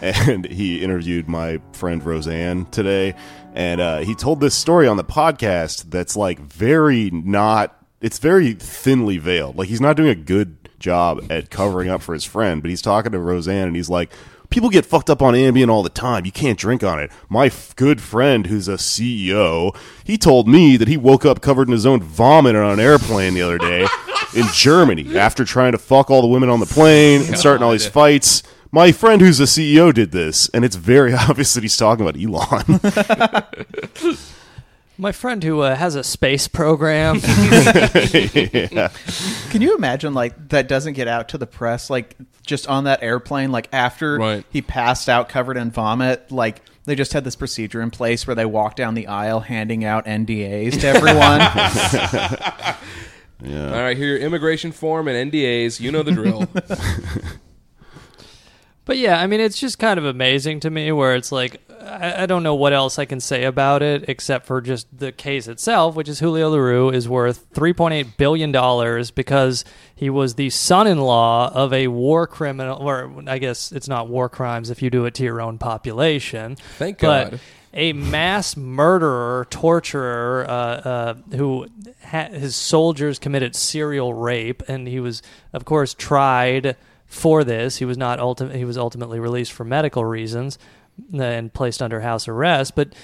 and he interviewed my friend Roseanne today, and uh, he told this story on the podcast that's like very not. It's very thinly veiled. Like he's not doing a good job at covering up for his friend, but he's talking to Roseanne, and he's like. People get fucked up on Ambien all the time. You can't drink on it. My f- good friend, who's a CEO, he told me that he woke up covered in his own vomit on an airplane the other day in Germany after trying to fuck all the women on the plane and starting all these fights. My friend, who's a CEO, did this, and it's very obvious that he's talking about Elon. my friend who uh, has a space program. yeah. Can you imagine like that doesn't get out to the press like just on that airplane like after he passed out covered in vomit like they just had this procedure in place where they walk down the aisle handing out NDAs to everyone. Yeah. All right, here your immigration form and NDAs. You know the drill. But yeah, I mean, it's just kind of amazing to me where it's like, I, I don't know what else I can say about it except for just the case itself, which is Julio Lerou is worth $3.8 billion because he was the son in law of a war criminal, or I guess it's not war crimes if you do it to your own population. Thank God. but a mass murderer, torturer, uh, uh, who ha- his soldiers committed serial rape, and he was, of course, tried for this. He was not ultimate. He was ultimately released for medical reasons uh, and placed under house arrest. But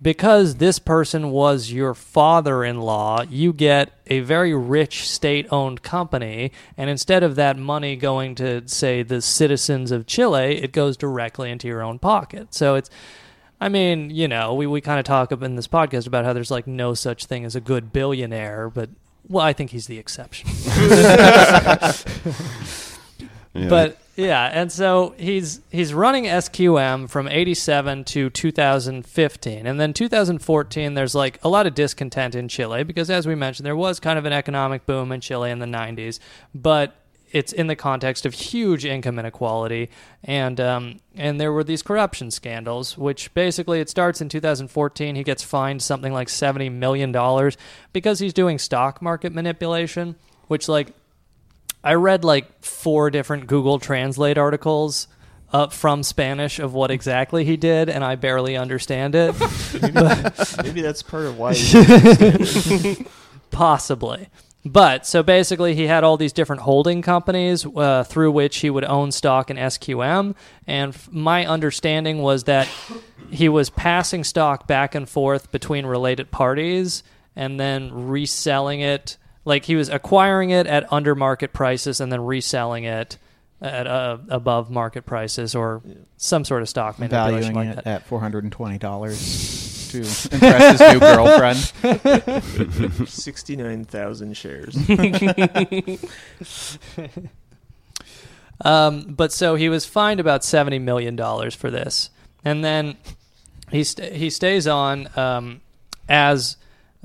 because this person was your father-in-law, you get a very rich state-owned company, and instead of that money going to say the citizens of Chile, it goes directly into your own pocket. So it's I mean, you know, we, we kind of talk up in this podcast about how there's like no such thing as a good billionaire, but well, I think he's the exception. But yeah, and so he's he's running SQM from 87 to 2015. And then 2014 there's like a lot of discontent in Chile because as we mentioned there was kind of an economic boom in Chile in the 90s, but it's in the context of huge income inequality, and um, and there were these corruption scandals, which basically it starts in 2014. He gets fined something like 70 million dollars because he's doing stock market manipulation, which like I read like four different Google Translate articles uh, from Spanish of what exactly he did, and I barely understand it. But- Maybe that's part of why. Possibly. But so basically, he had all these different holding companies uh, through which he would own stock in SQM. And f- my understanding was that he was passing stock back and forth between related parties and then reselling it. Like he was acquiring it at under market prices and then reselling it at uh, above market prices or some sort of stock manipulation valuing like it that. at four hundred and twenty dollars to impress his new girlfriend. Sixty-nine thousand shares. Um, but so he was fined about seventy million dollars for this, and then he st- he stays on um, as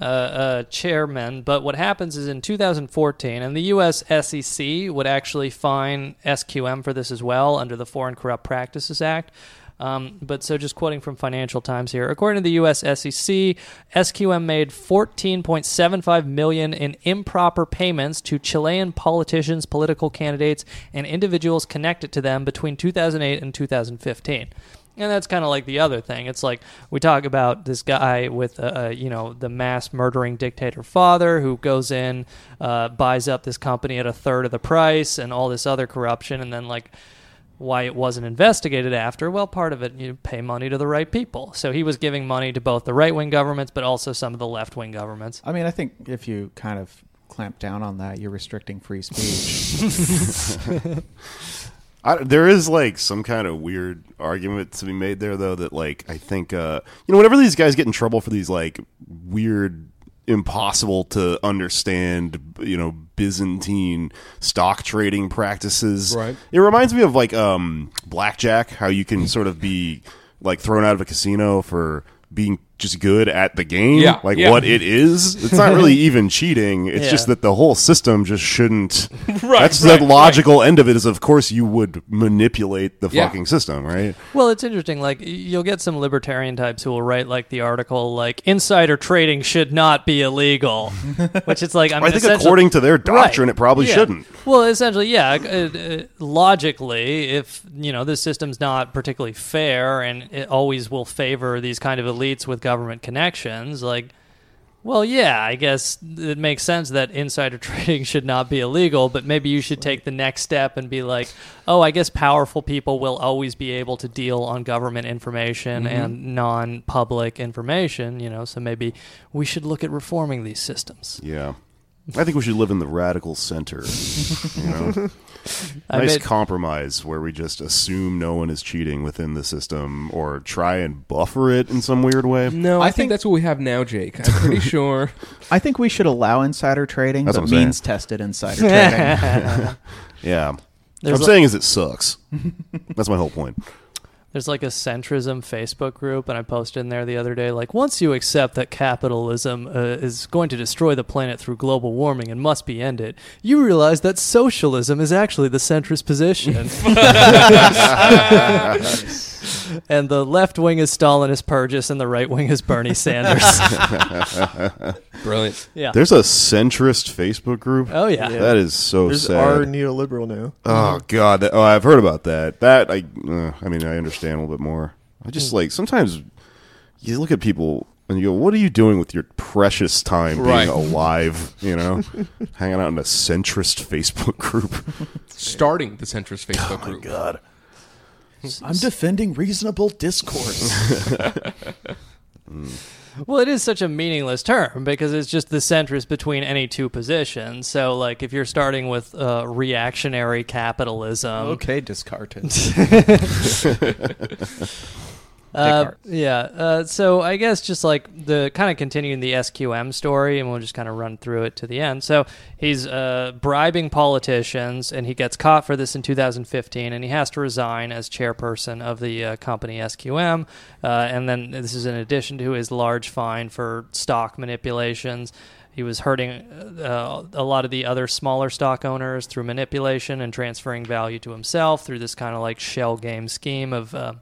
uh, uh, chairman. But what happens is in 2014, and the U.S. SEC would actually fine SQM for this as well under the Foreign Corrupt Practices Act. Um, but so just quoting from Financial Times here, according to the U.S. SEC, SQM made 14.75 million in improper payments to Chilean politicians, political candidates, and individuals connected to them between 2008 and 2015. And that's kind of like the other thing. It's like we talk about this guy with, uh, uh, you know, the mass murdering dictator father who goes in, uh, buys up this company at a third of the price, and all this other corruption, and then like why it wasn't investigated after. Well, part of it you pay money to the right people. So he was giving money to both the right wing governments, but also some of the left wing governments. I mean, I think if you kind of clamp down on that, you're restricting free speech. I, there is like some kind of weird argument to be made there, though. That like I think uh, you know whenever these guys get in trouble for these like weird impossible to understand, you know, Byzantine stock trading practices. Right. It reminds me of like um, blackjack, how you can sort of be like thrown out of a casino for being just good at the game, Yeah, like yeah. what it is. It's not really even cheating. It's Yeah. just that the whole system just shouldn't. Right, That's right, the logical end of it. Is of course you would manipulate the Yeah. fucking system, right? Well, it's interesting. Like you'll get some libertarian types who will write like the article like insider trading should not be illegal, which it's like I, mean, I think according to their Right. doctrine, it probably Yeah. shouldn't. Well, essentially, yeah. uh, uh, logically, if you know this system's not particularly fair and it always will favor these kind of elites with government connections, like, well, yeah, I guess it makes sense that insider trading should not be illegal, but maybe you should take the next step and be like, oh, I guess powerful people will always be able to deal on government information Mhm. and non-public information, you know, so maybe we should look at reforming these systems. Yeah. I think we should live in the radical center. You know, I nice made- compromise where we just assume no one is cheating within the system, or try and buffer it in some weird way. No, I, think, that's what we have now, Jake. I'm pretty sure. I think we should allow insider trading, That's but what I'm means tested insider trading. yeah, There's what I'm a- saying is it sucks. That's my whole point. There's like a centrism Facebook group, and I posted in there the other day, like, once you accept that capitalism uh, is going to destroy the planet through global warming and must be ended, you realize that socialism is actually the centrist position. and the left wing is Stalinist Purgis, and the right wing is Bernie Sanders. Brilliant. Yeah. There's a centrist Facebook group. Oh, yeah. Yeah. that is so There's sad. our neoliberal now. Oh God! That, oh, I've heard about that. That I, uh, I mean, I understand a little bit more. I Hmm. just like sometimes you look at people and you go, "What are you doing with your precious time Right. being alive?" You know, hanging out in a centrist Facebook group. Starting the centrist Facebook group. God. I'm defending reasonable discourse. Well, it is such a meaningless term because it's just the centrist between any two positions. So, like, if you're starting with uh, reactionary capitalism, okay, Descartes. Uh, yeah. Uh, so I guess just like the kind of continuing the SQM story, and we'll just kind of run through it to the end. So he's uh, bribing politicians, and he gets caught for this in 2015, and he has to resign as chairperson of the uh, company SQM. Uh, and then this is in addition to his large fine for stock manipulations. He was hurting uh, a lot of the other smaller stock owners through manipulation and transferring value to himself through this kind of like shell game scheme of. Uh,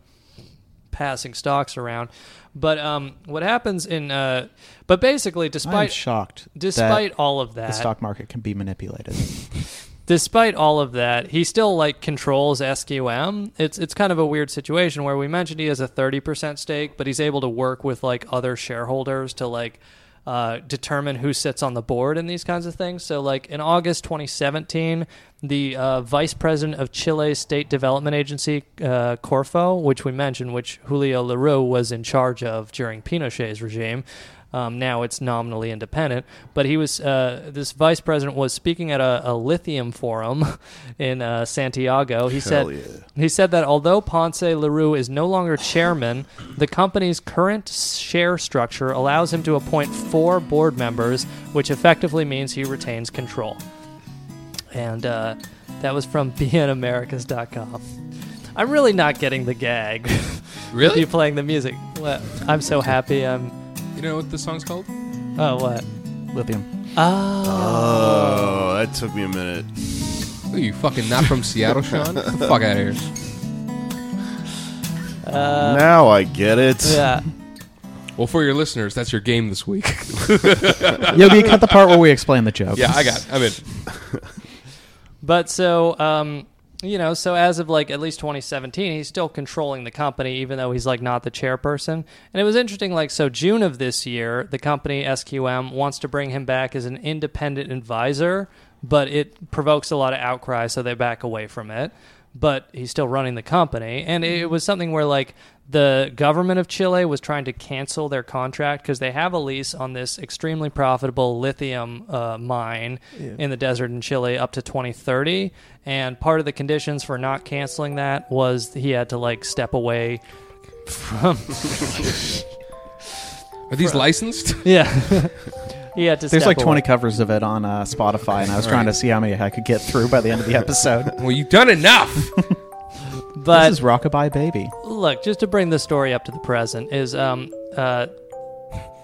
passing stocks around. But um, what happens in, uh, but basically, I'm despite shocked. despite all of that, the stock market can be manipulated. despite all of that, he still like controls SQM. It's it's kind of a weird situation where we mentioned he has a thirty percent stake, but he's able to work with like other shareholders to like uh, determine who sits on the board and these kinds of things. So like in August 2017, the uh, vice president of Chile's state development agency, uh, Corfo, which we mentioned, which Julio Lerou was in charge of during Pinochet's regime. Um, now it's nominally independent, but he was uh, this vice president was speaking at a, a lithium forum in uh, Santiago. He Hell said yeah. he said that although Ponce Lerou is no longer chairman, the company's current share structure allows him to appoint four board members, which effectively means he retains control. And uh, that was from bnamericas.com. I'm really not getting the gag. Really? you playing the music. What? I'm so happy. I'm. You know what the song's called? Oh, what? Lithium. Oh. Oh, that took me a minute. Are you fucking not from Seattle, Sean? Get the fuck out of here. Uh, now I get it. Yeah. Well, for your listeners, that's your game this week. Yogi, cut the part where we explain the joke. Yeah, I got. It. I'm in. But so, um, you know, so as of like at least 2017, he's still controlling the company, even though he's like not the chairperson. And it was interesting, like, so June of this year, the company SQM wants to bring him back as an independent advisor, but it provokes a lot of outcry, so they back away from it. But he's still running the company. And it was something where, like, the government of Chile was trying to cancel their contract because they have a lease on this extremely profitable lithium uh, mine Yeah. in the desert in Chile up to 2030. And part of the conditions for not canceling that was he had to like step away from. Are these licensed? Yeah. he had to. There's step like 20 covers of it on uh, Spotify, and I was trying to see how many I could get through by the end of the episode. well, you've done enough. But this is Rockabye Baby. look, just to bring the story up to the present, is um uh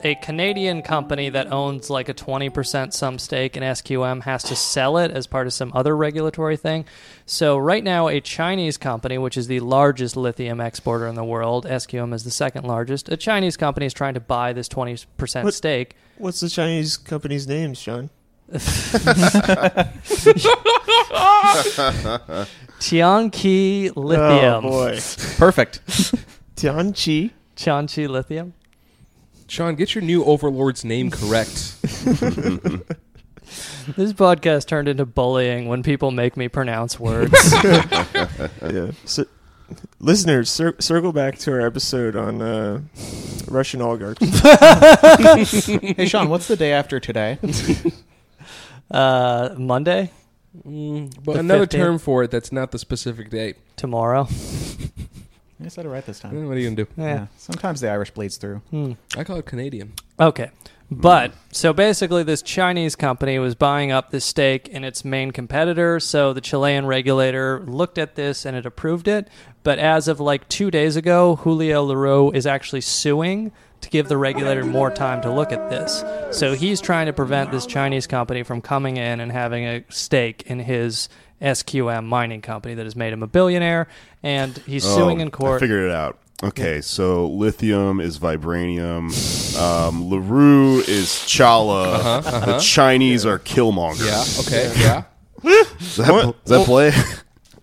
a Canadian company that owns like a 20% some stake in SQM has to sell it as part of some other regulatory thing. So right now a Chinese company, which is the largest lithium exporter in the world, SQM is the second largest. A Chinese company is trying to buy this 20% What- stake. What's the Chinese company's name, Sean? Tianqi Lithium. Oh boy, Perfect. Tianqi. Tianqi Lithium. Sean, get your new overlord's name correct. This podcast turned into bullying when people make me pronounce words. yeah. So, listeners, cir- circle back to our episode on uh, Russian oligarchs. hey, Sean, what's the day after today? Uh, Monday? Mm, but The another 15th? term for it that's not the specific date. Tomorrow. I said it right this Eh, time. What are you gonna do? Yeah. Sometimes the Irish bleeds through. Hmm. I call it Canadian. Okay. But so basically, this Chinese company was buying up this stake in its main competitor. So the Chilean regulator looked at this and it approved it. But as of like two days ago, Julio Lerou is actually suing to give the regulator more time to look at this. So he's trying to prevent this Chinese company from coming in and having a stake in his SQM mining company that has made him a billionaire. And he's suing Oh, in court. I figured it out. Okay, so lithium is vibranium. Um, Lerou is T'Challa. Uh-huh, uh-huh. The Chinese are Killmonger. Yeah. Okay. Yeah. Does that, What- does that well- play?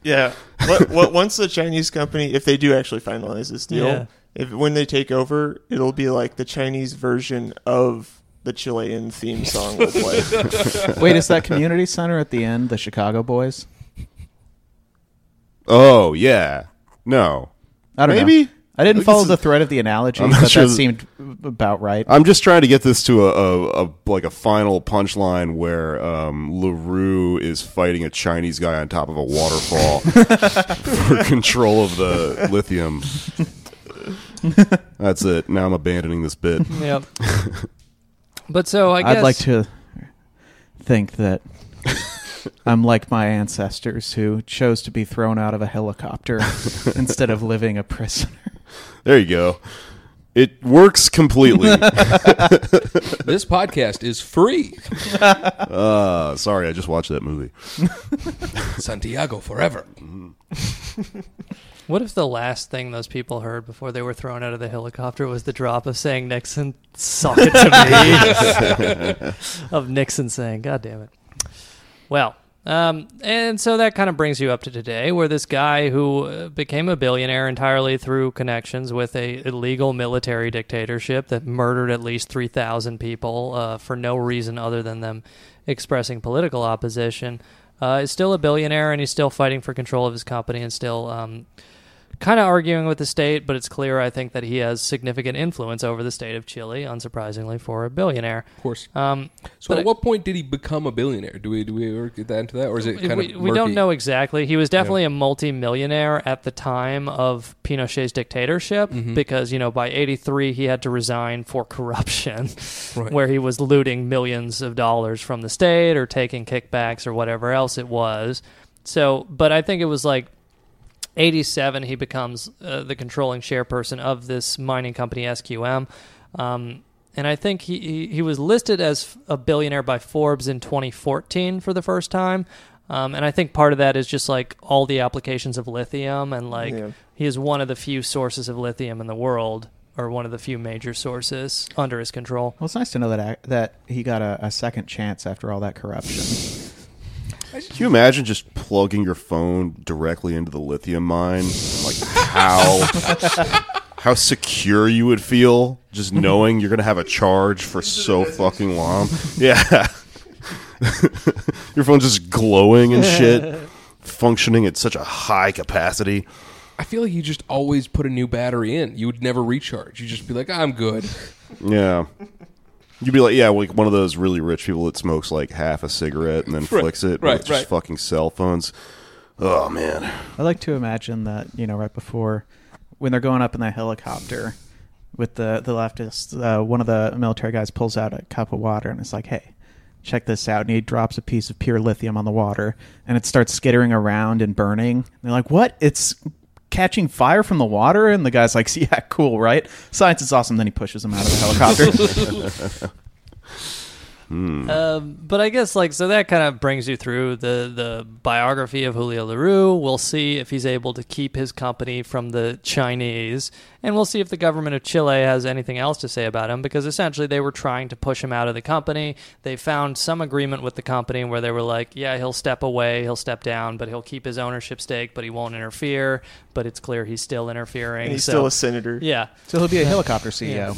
Yeah. what, what, once the Chinese company, if they do actually finalize this deal, Yeah. If when they take over, it'll be like the Chinese version of the Chilean theme song will play. Wait, is that community center at the end the Chicago Boys? oh yeah. No. I don't Maybe. know. I didn't Look, follow the thread of the analogy, I'm but sure that that- seemed about right. I'm just trying to get this to a, a, a like a final punchline where um, Lerou is fighting a Chinese guy on top of a waterfall for control of the lithium. That's it. Now I'm abandoning this bit. Yep. But so I guess I'd like to think that I'm like my ancestors who chose to be thrown out of a helicopter instead of living a prisoner. There you go. It works completely. This podcast is free. uh, sorry, I just watched that movie. Santiago forever. What if the last thing those people heard before they were thrown out of the helicopter was the drop of saying Nixon, suck it to me? of Nixon saying, God damn it. Well, um, and so that kind of brings you up to today, where this guy who uh, became a billionaire entirely through connections with a illegal military dictatorship that murdered at least 3,000 people uh, for no reason other than them expressing political opposition, uh, is still a billionaire and he's still fighting for control of his company and still um, kind of arguing with the state, but it's clear, I think, that he has significant influence over the state of Chile, unsurprisingly, for a billionaire. Of course. Um, So, at what point did he become a billionaire? Do we do we ever get that into that, or is it kind we, of we don't know exactly. He was definitely a multi-millionaire at the time of Pinochet's dictatorship Mhm. because you know by '83 he had to resign for corruption, Right. where he was looting millions of dollars from the state or taking kickbacks or whatever else it was. So, but I think it was like 87 he becomes uh, the controlling chairperson of this mining company SQM. Um, and I think he, he, he was listed as a billionaire by Forbes in 2014 for the first time. Um, and I think part of that is just like all the applications of lithium, and like Yeah. he is one of the few sources of lithium in the world, or one of the few major sources under his control. Well, it's nice to know that I, that he got a, a second chance after all that corruption. Can you imagine just plugging your phone directly into the lithium mine? Like how how secure you would feel just knowing you're gonna have a charge for so fucking long. Yeah. your phone's just glowing and shit, functioning at such a high capacity. I feel like you just always put a new battery in. You would never recharge. You just be like, I'm good. Yeah. You'd be like, yeah, like one of those really rich people that smokes like half a cigarette and then Right, flicks it right, with just fucking cell phones. Oh man. I like to imagine that you know right before when they're going up in that helicopter, with the the leftists. Uh, one of the military guys pulls out a cup of water and it's like, "Hey, check this out." And he drops a piece of pure lithium on the water, and it starts skittering around and burning. And they're like, "What? It's catching fire from the water?" And the guy's like, "Yeah, cool, right? Science is awesome." Then he pushes him out of the helicopter. Um, but I guess like so that kind of brings you through the the biography of Julio Lerou. We'll see if he's able to keep his company from the Chinese, and we'll see if the government of Chile has anything else to say about him because essentially they were trying to push him out of the company. They found some agreement with the company where they were like, yeah, he'll step away, he'll step down, but he'll keep his ownership stake, but he won't interfere. But it's clear he's still interfering. And he's so- still a senator. Yeah. so he'll be a helicopter CEO.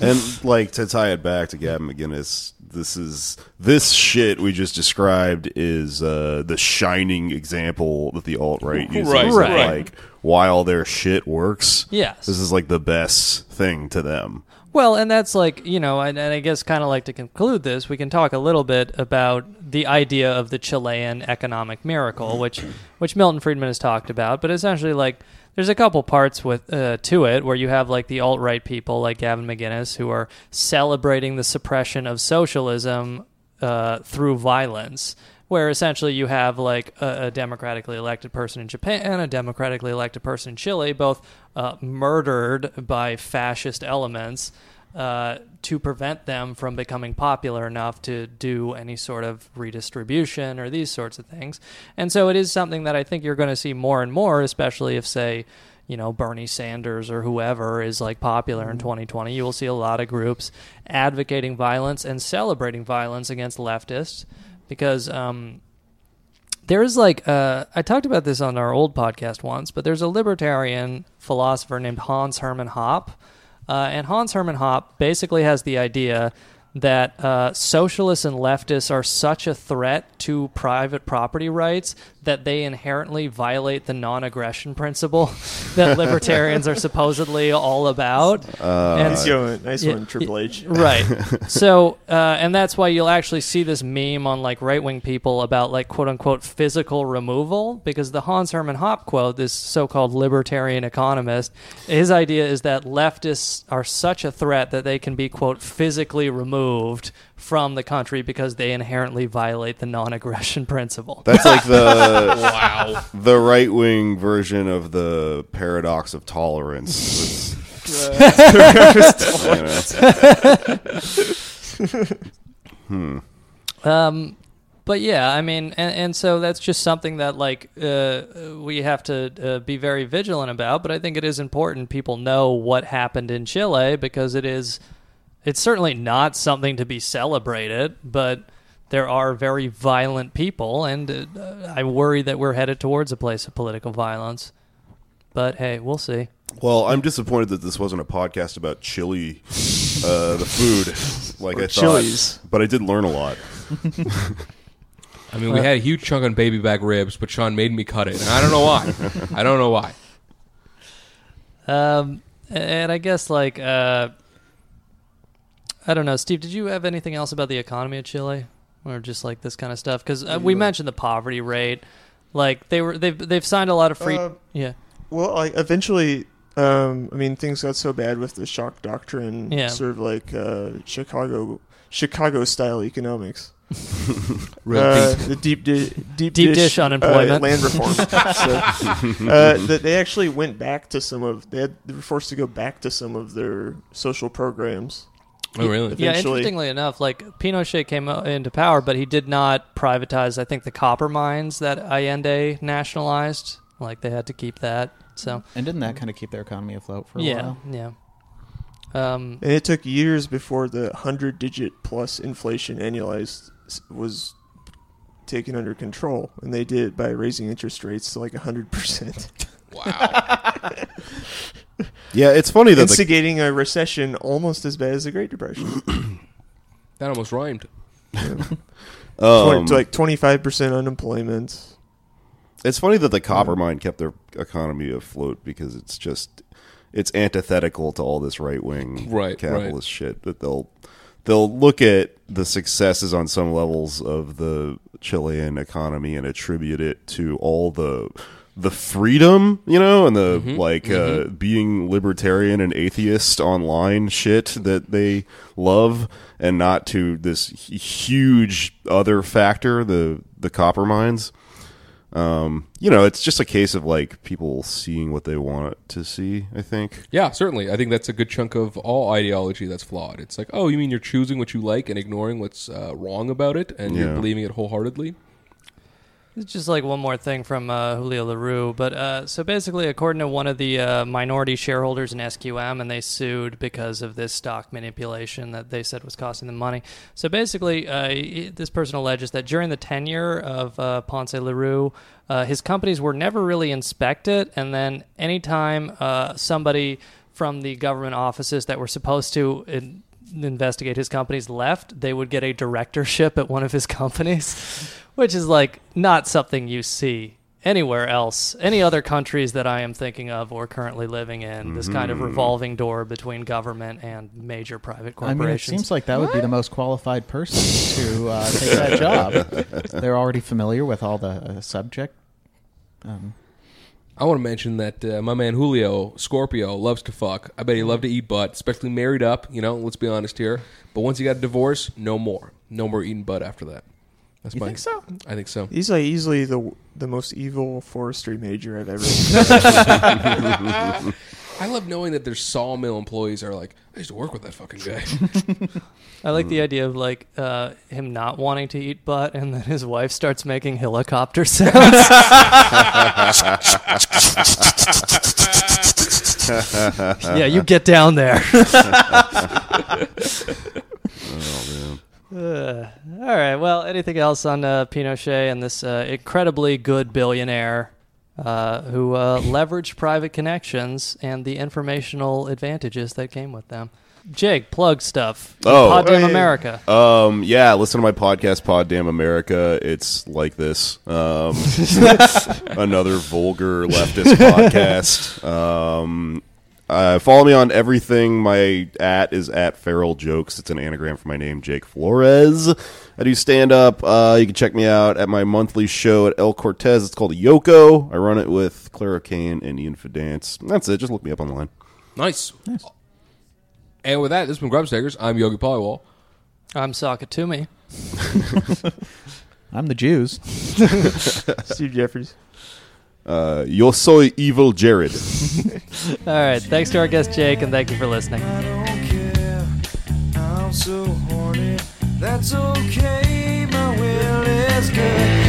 and like to tie it back to Gavin McInnes, this is this shit we just described is uh, the shining example that the alt right uses. Right, of, right. Like while their shit works, Yes. this is like the best thing to them. Well, and that's like, you know, and, and I guess kind of like to conclude this, we can talk a little bit about the idea of the Chilean economic miracle, which which Milton Friedman has talked about, but essentially like there's a couple parts with uh, to it where you have like the alt right people like Gavin McInnes who are celebrating the suppression of socialism uh, through violence, where essentially you have like a, a democratically elected person in Japan a democratically elected person in Chile, both uh, murdered by fascist elements. Uh, to prevent them from becoming popular enough to do any sort of redistribution or these sorts of things. And so it is something that I think you're going to see more and more, especially if, say, you know, Bernie Sanders or whoever is like popular in 2020. You will see a lot of groups advocating violence and celebrating violence against leftists because um, there is like uh, I talked about this on our old podcast once, but there's a libertarian philosopher named Hans Hermann Hoppe, uh, and Hans Hermann Hoppe basically has the idea that uh, socialists and leftists are such a threat to private property rights that they inherently violate the non-aggression principle that libertarians are supposedly all about. and nice one, nice Yeah, one, Triple H. Right. so, uh, and that's why you'll actually see this meme on like right wing people about like quote unquote physical removal because the Hans Hermann Hoppe quote, this so called libertarian economist, his idea is that leftists are such a threat that they can be quote physically removed from the country because they inherently violate the non aggression principle. That's like the Wow. the right wing version of the paradox of tolerance. It's- you know. Um, but yeah, I mean, and, and so that's just something that like uh, we have to uh, be very vigilant about. But I think it is important people know what happened in Chile because it is, it's certainly not something to be celebrated, but there are very violent people, and uh, I worry that we're headed towards a place of political violence. But hey, we'll see. Well, I'm disappointed that this wasn't a podcast about chili, uh, the food, like Or I chilies. thought. But I did learn a lot. I mean, we had a huge chunk on baby back ribs, but Sean made me cut it, and I don't know why. I don't know why. Um, and I guess like uh, I don't know, Steve. Did you have anything else about the economy of Chile, or just like this kind of stuff? Because uh, we mentioned the poverty rate. Like they were, they've they've signed a lot of free. Uh, yeah, Well, like eventually, um, I mean, things got so bad with the shock doctrine, Yeah. sort of like uh, Chicago, Chicago style economics. Real Uh, deep. the deep, di- deep, Deep dish uh, unemployment. land reform. so, uh, that they actually went back to some of they, had, they were forced to go back to some of their social programs. Oh, really? yeah. eventually- Interestingly enough, like Pinochet came o- into power, but he did not privatize. I think the copper mines that Allende nationalized. Like they had to keep that. So And didn't that kind of keep their economy afloat for a yeah, while? yeah. Um, And it took years before the hundred digit plus inflation annualized s- was taken under control, and they did it by raising interest rates to like hundred percent, Yeah, it's funny that the, instigating a recession almost as bad as the Great Depression. That almost rhymed. Twen- um, to like twenty five percent unemployment. it's funny that the copper mine kept their economy afloat because it's just it's antithetical to all this right wing Right, capitalist shit that they'll they'll look at the successes on some levels of the Chilean economy and attribute it to all the the freedom, you know, and the Mhm, like uh, mhm. being libertarian and atheist online shit that they love, and not to this huge other factor, the the copper mines. Um, you know, it's just a case of like people seeing what they want to see. I think. Yeah, certainly. I think that's a good chunk of all ideology that's flawed. It's like, oh, you mean you're choosing what you like and ignoring what's uh, wrong about it, and you're believing it wholeheartedly. It's just like one more thing from uh, Julio Lerou. But uh, so basically, according to one of the uh, minority shareholders in SQM, and they sued because of this stock manipulation that they said was costing them money. So basically, uh, this person alleges that during the tenure of uh, Ponce Lerou, uh, his companies were never really inspected. And then anytime somebody from the government offices that were supposed to. In, investigate his companies left, they would get a directorship at one of his companies, which is like not something you see anywhere else. Any other countries that I am thinking of or currently living in, this kind of Mhm. revolving door between government and major private corporations. I mean, it corporations. seems like that would be the most qualified person to uh, take that job. They're already familiar with all the uh, subject. Um, I want to mention that uh, my man Julio Scorpio loves to fuck. I bet he loved to eat butt, especially married up. You know, let's be honest here. But once he got a divorce, no more, no more eating butt after that. That's You my. think so? I think so. He's like easily the the most evil forestry major I've ever. I love knowing that their sawmill employees are like, I used to work with that fucking guy. I like the idea of like uh, him not wanting to eat butt, and then his wife starts making helicopter sounds. yeah, you get down there. oh Uh, all right. Well, anything else on uh, Pinochet and this uh, incredibly good billionaire uh, who uh, leveraged private connections and the informational advantages that came with them? Jake, plug stuff. Oh, Pod Damn America. Um, yeah, listen to my podcast, Pod Damn America. It's like this. Um, another vulgar leftist podcast. Um, uh, follow me on everything. My at is at Feral Jokes. It's an anagram for my name, Jake Flores. I do stand up. Uh, you can check me out at my monthly show at El Cortez. It's called Yoko. I run it with Clara Kane and Ian Fidance. That's it. Just look me up online. nice. nice. And with that, this has been Grubstakers. I'm Yogi Polywall. I'm Sakatumi. I'm the Jews. Steve Jeffries. Uh, yo soy evil Jared. All right. Thanks to our guest, Jake, and thank you for listening. I'm so horny. That's okay. My will is good.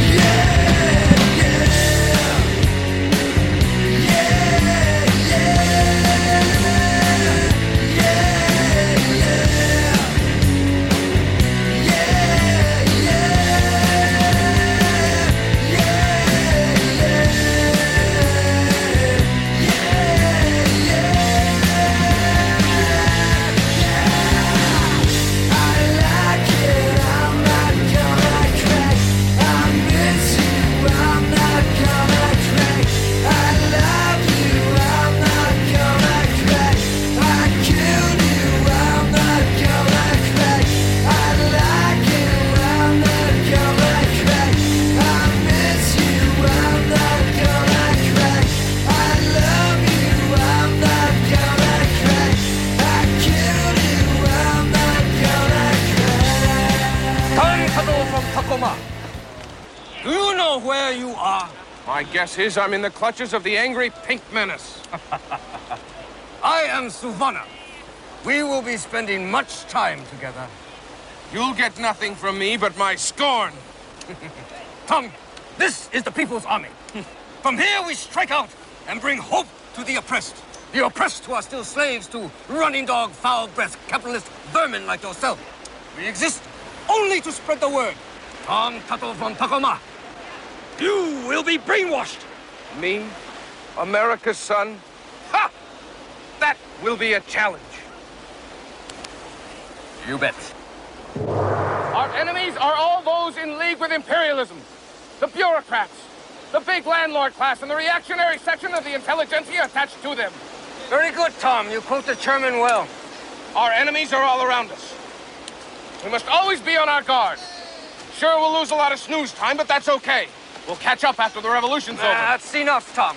My guess is I'm in the clutches of the angry pink menace. I am Suvana. We will be spending much time together. You'll get nothing from me but my scorn. Come, this is the People's Army. From here we strike out and bring hope to the oppressed. The oppressed who are still slaves to running dog, foul breath, capitalist vermin like yourself. We exist only to spread the word. Tom Tuttle from Tacoma. You will be brainwashed. Me? America's son? Ha! That will be a challenge. You bet. Our enemies are all those in league with imperialism. The bureaucrats, the big landlord class, and the reactionary section of the intelligentsia attached to them. Very good, Tom. You quote the chairman well. Our enemies are all around us. We must always be on our guard. Sure, we'll lose a lot of snooze time, but that's okay. Will catch up after the revolution's over. That's enough, Tom.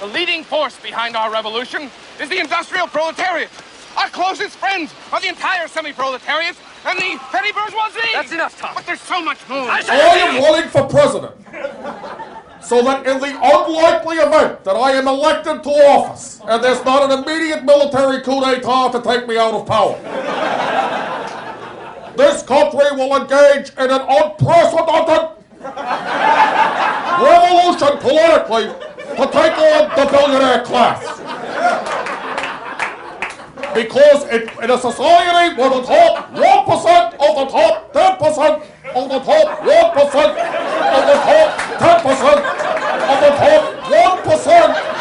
The leading force behind our revolution is the industrial proletariat. Our closest friends are the entire semi-proletariat and the petty bourgeoisie. That's enough, Tom. But there's so much more. I am running for president. So that in the unlikely event that I am elected to office and there's not an immediate military coup d'etat to take me out of power, this country will engage in an unprecedented Revolution politically to take on the billionaire class. Because in, in a society where the top 1% of the top 10% of the top 1% of the top 10% of the top 1%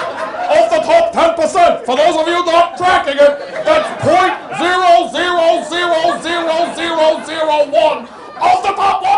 of the top 10%. For those of you not tracking it, that's 0.0000001 of the top 1%.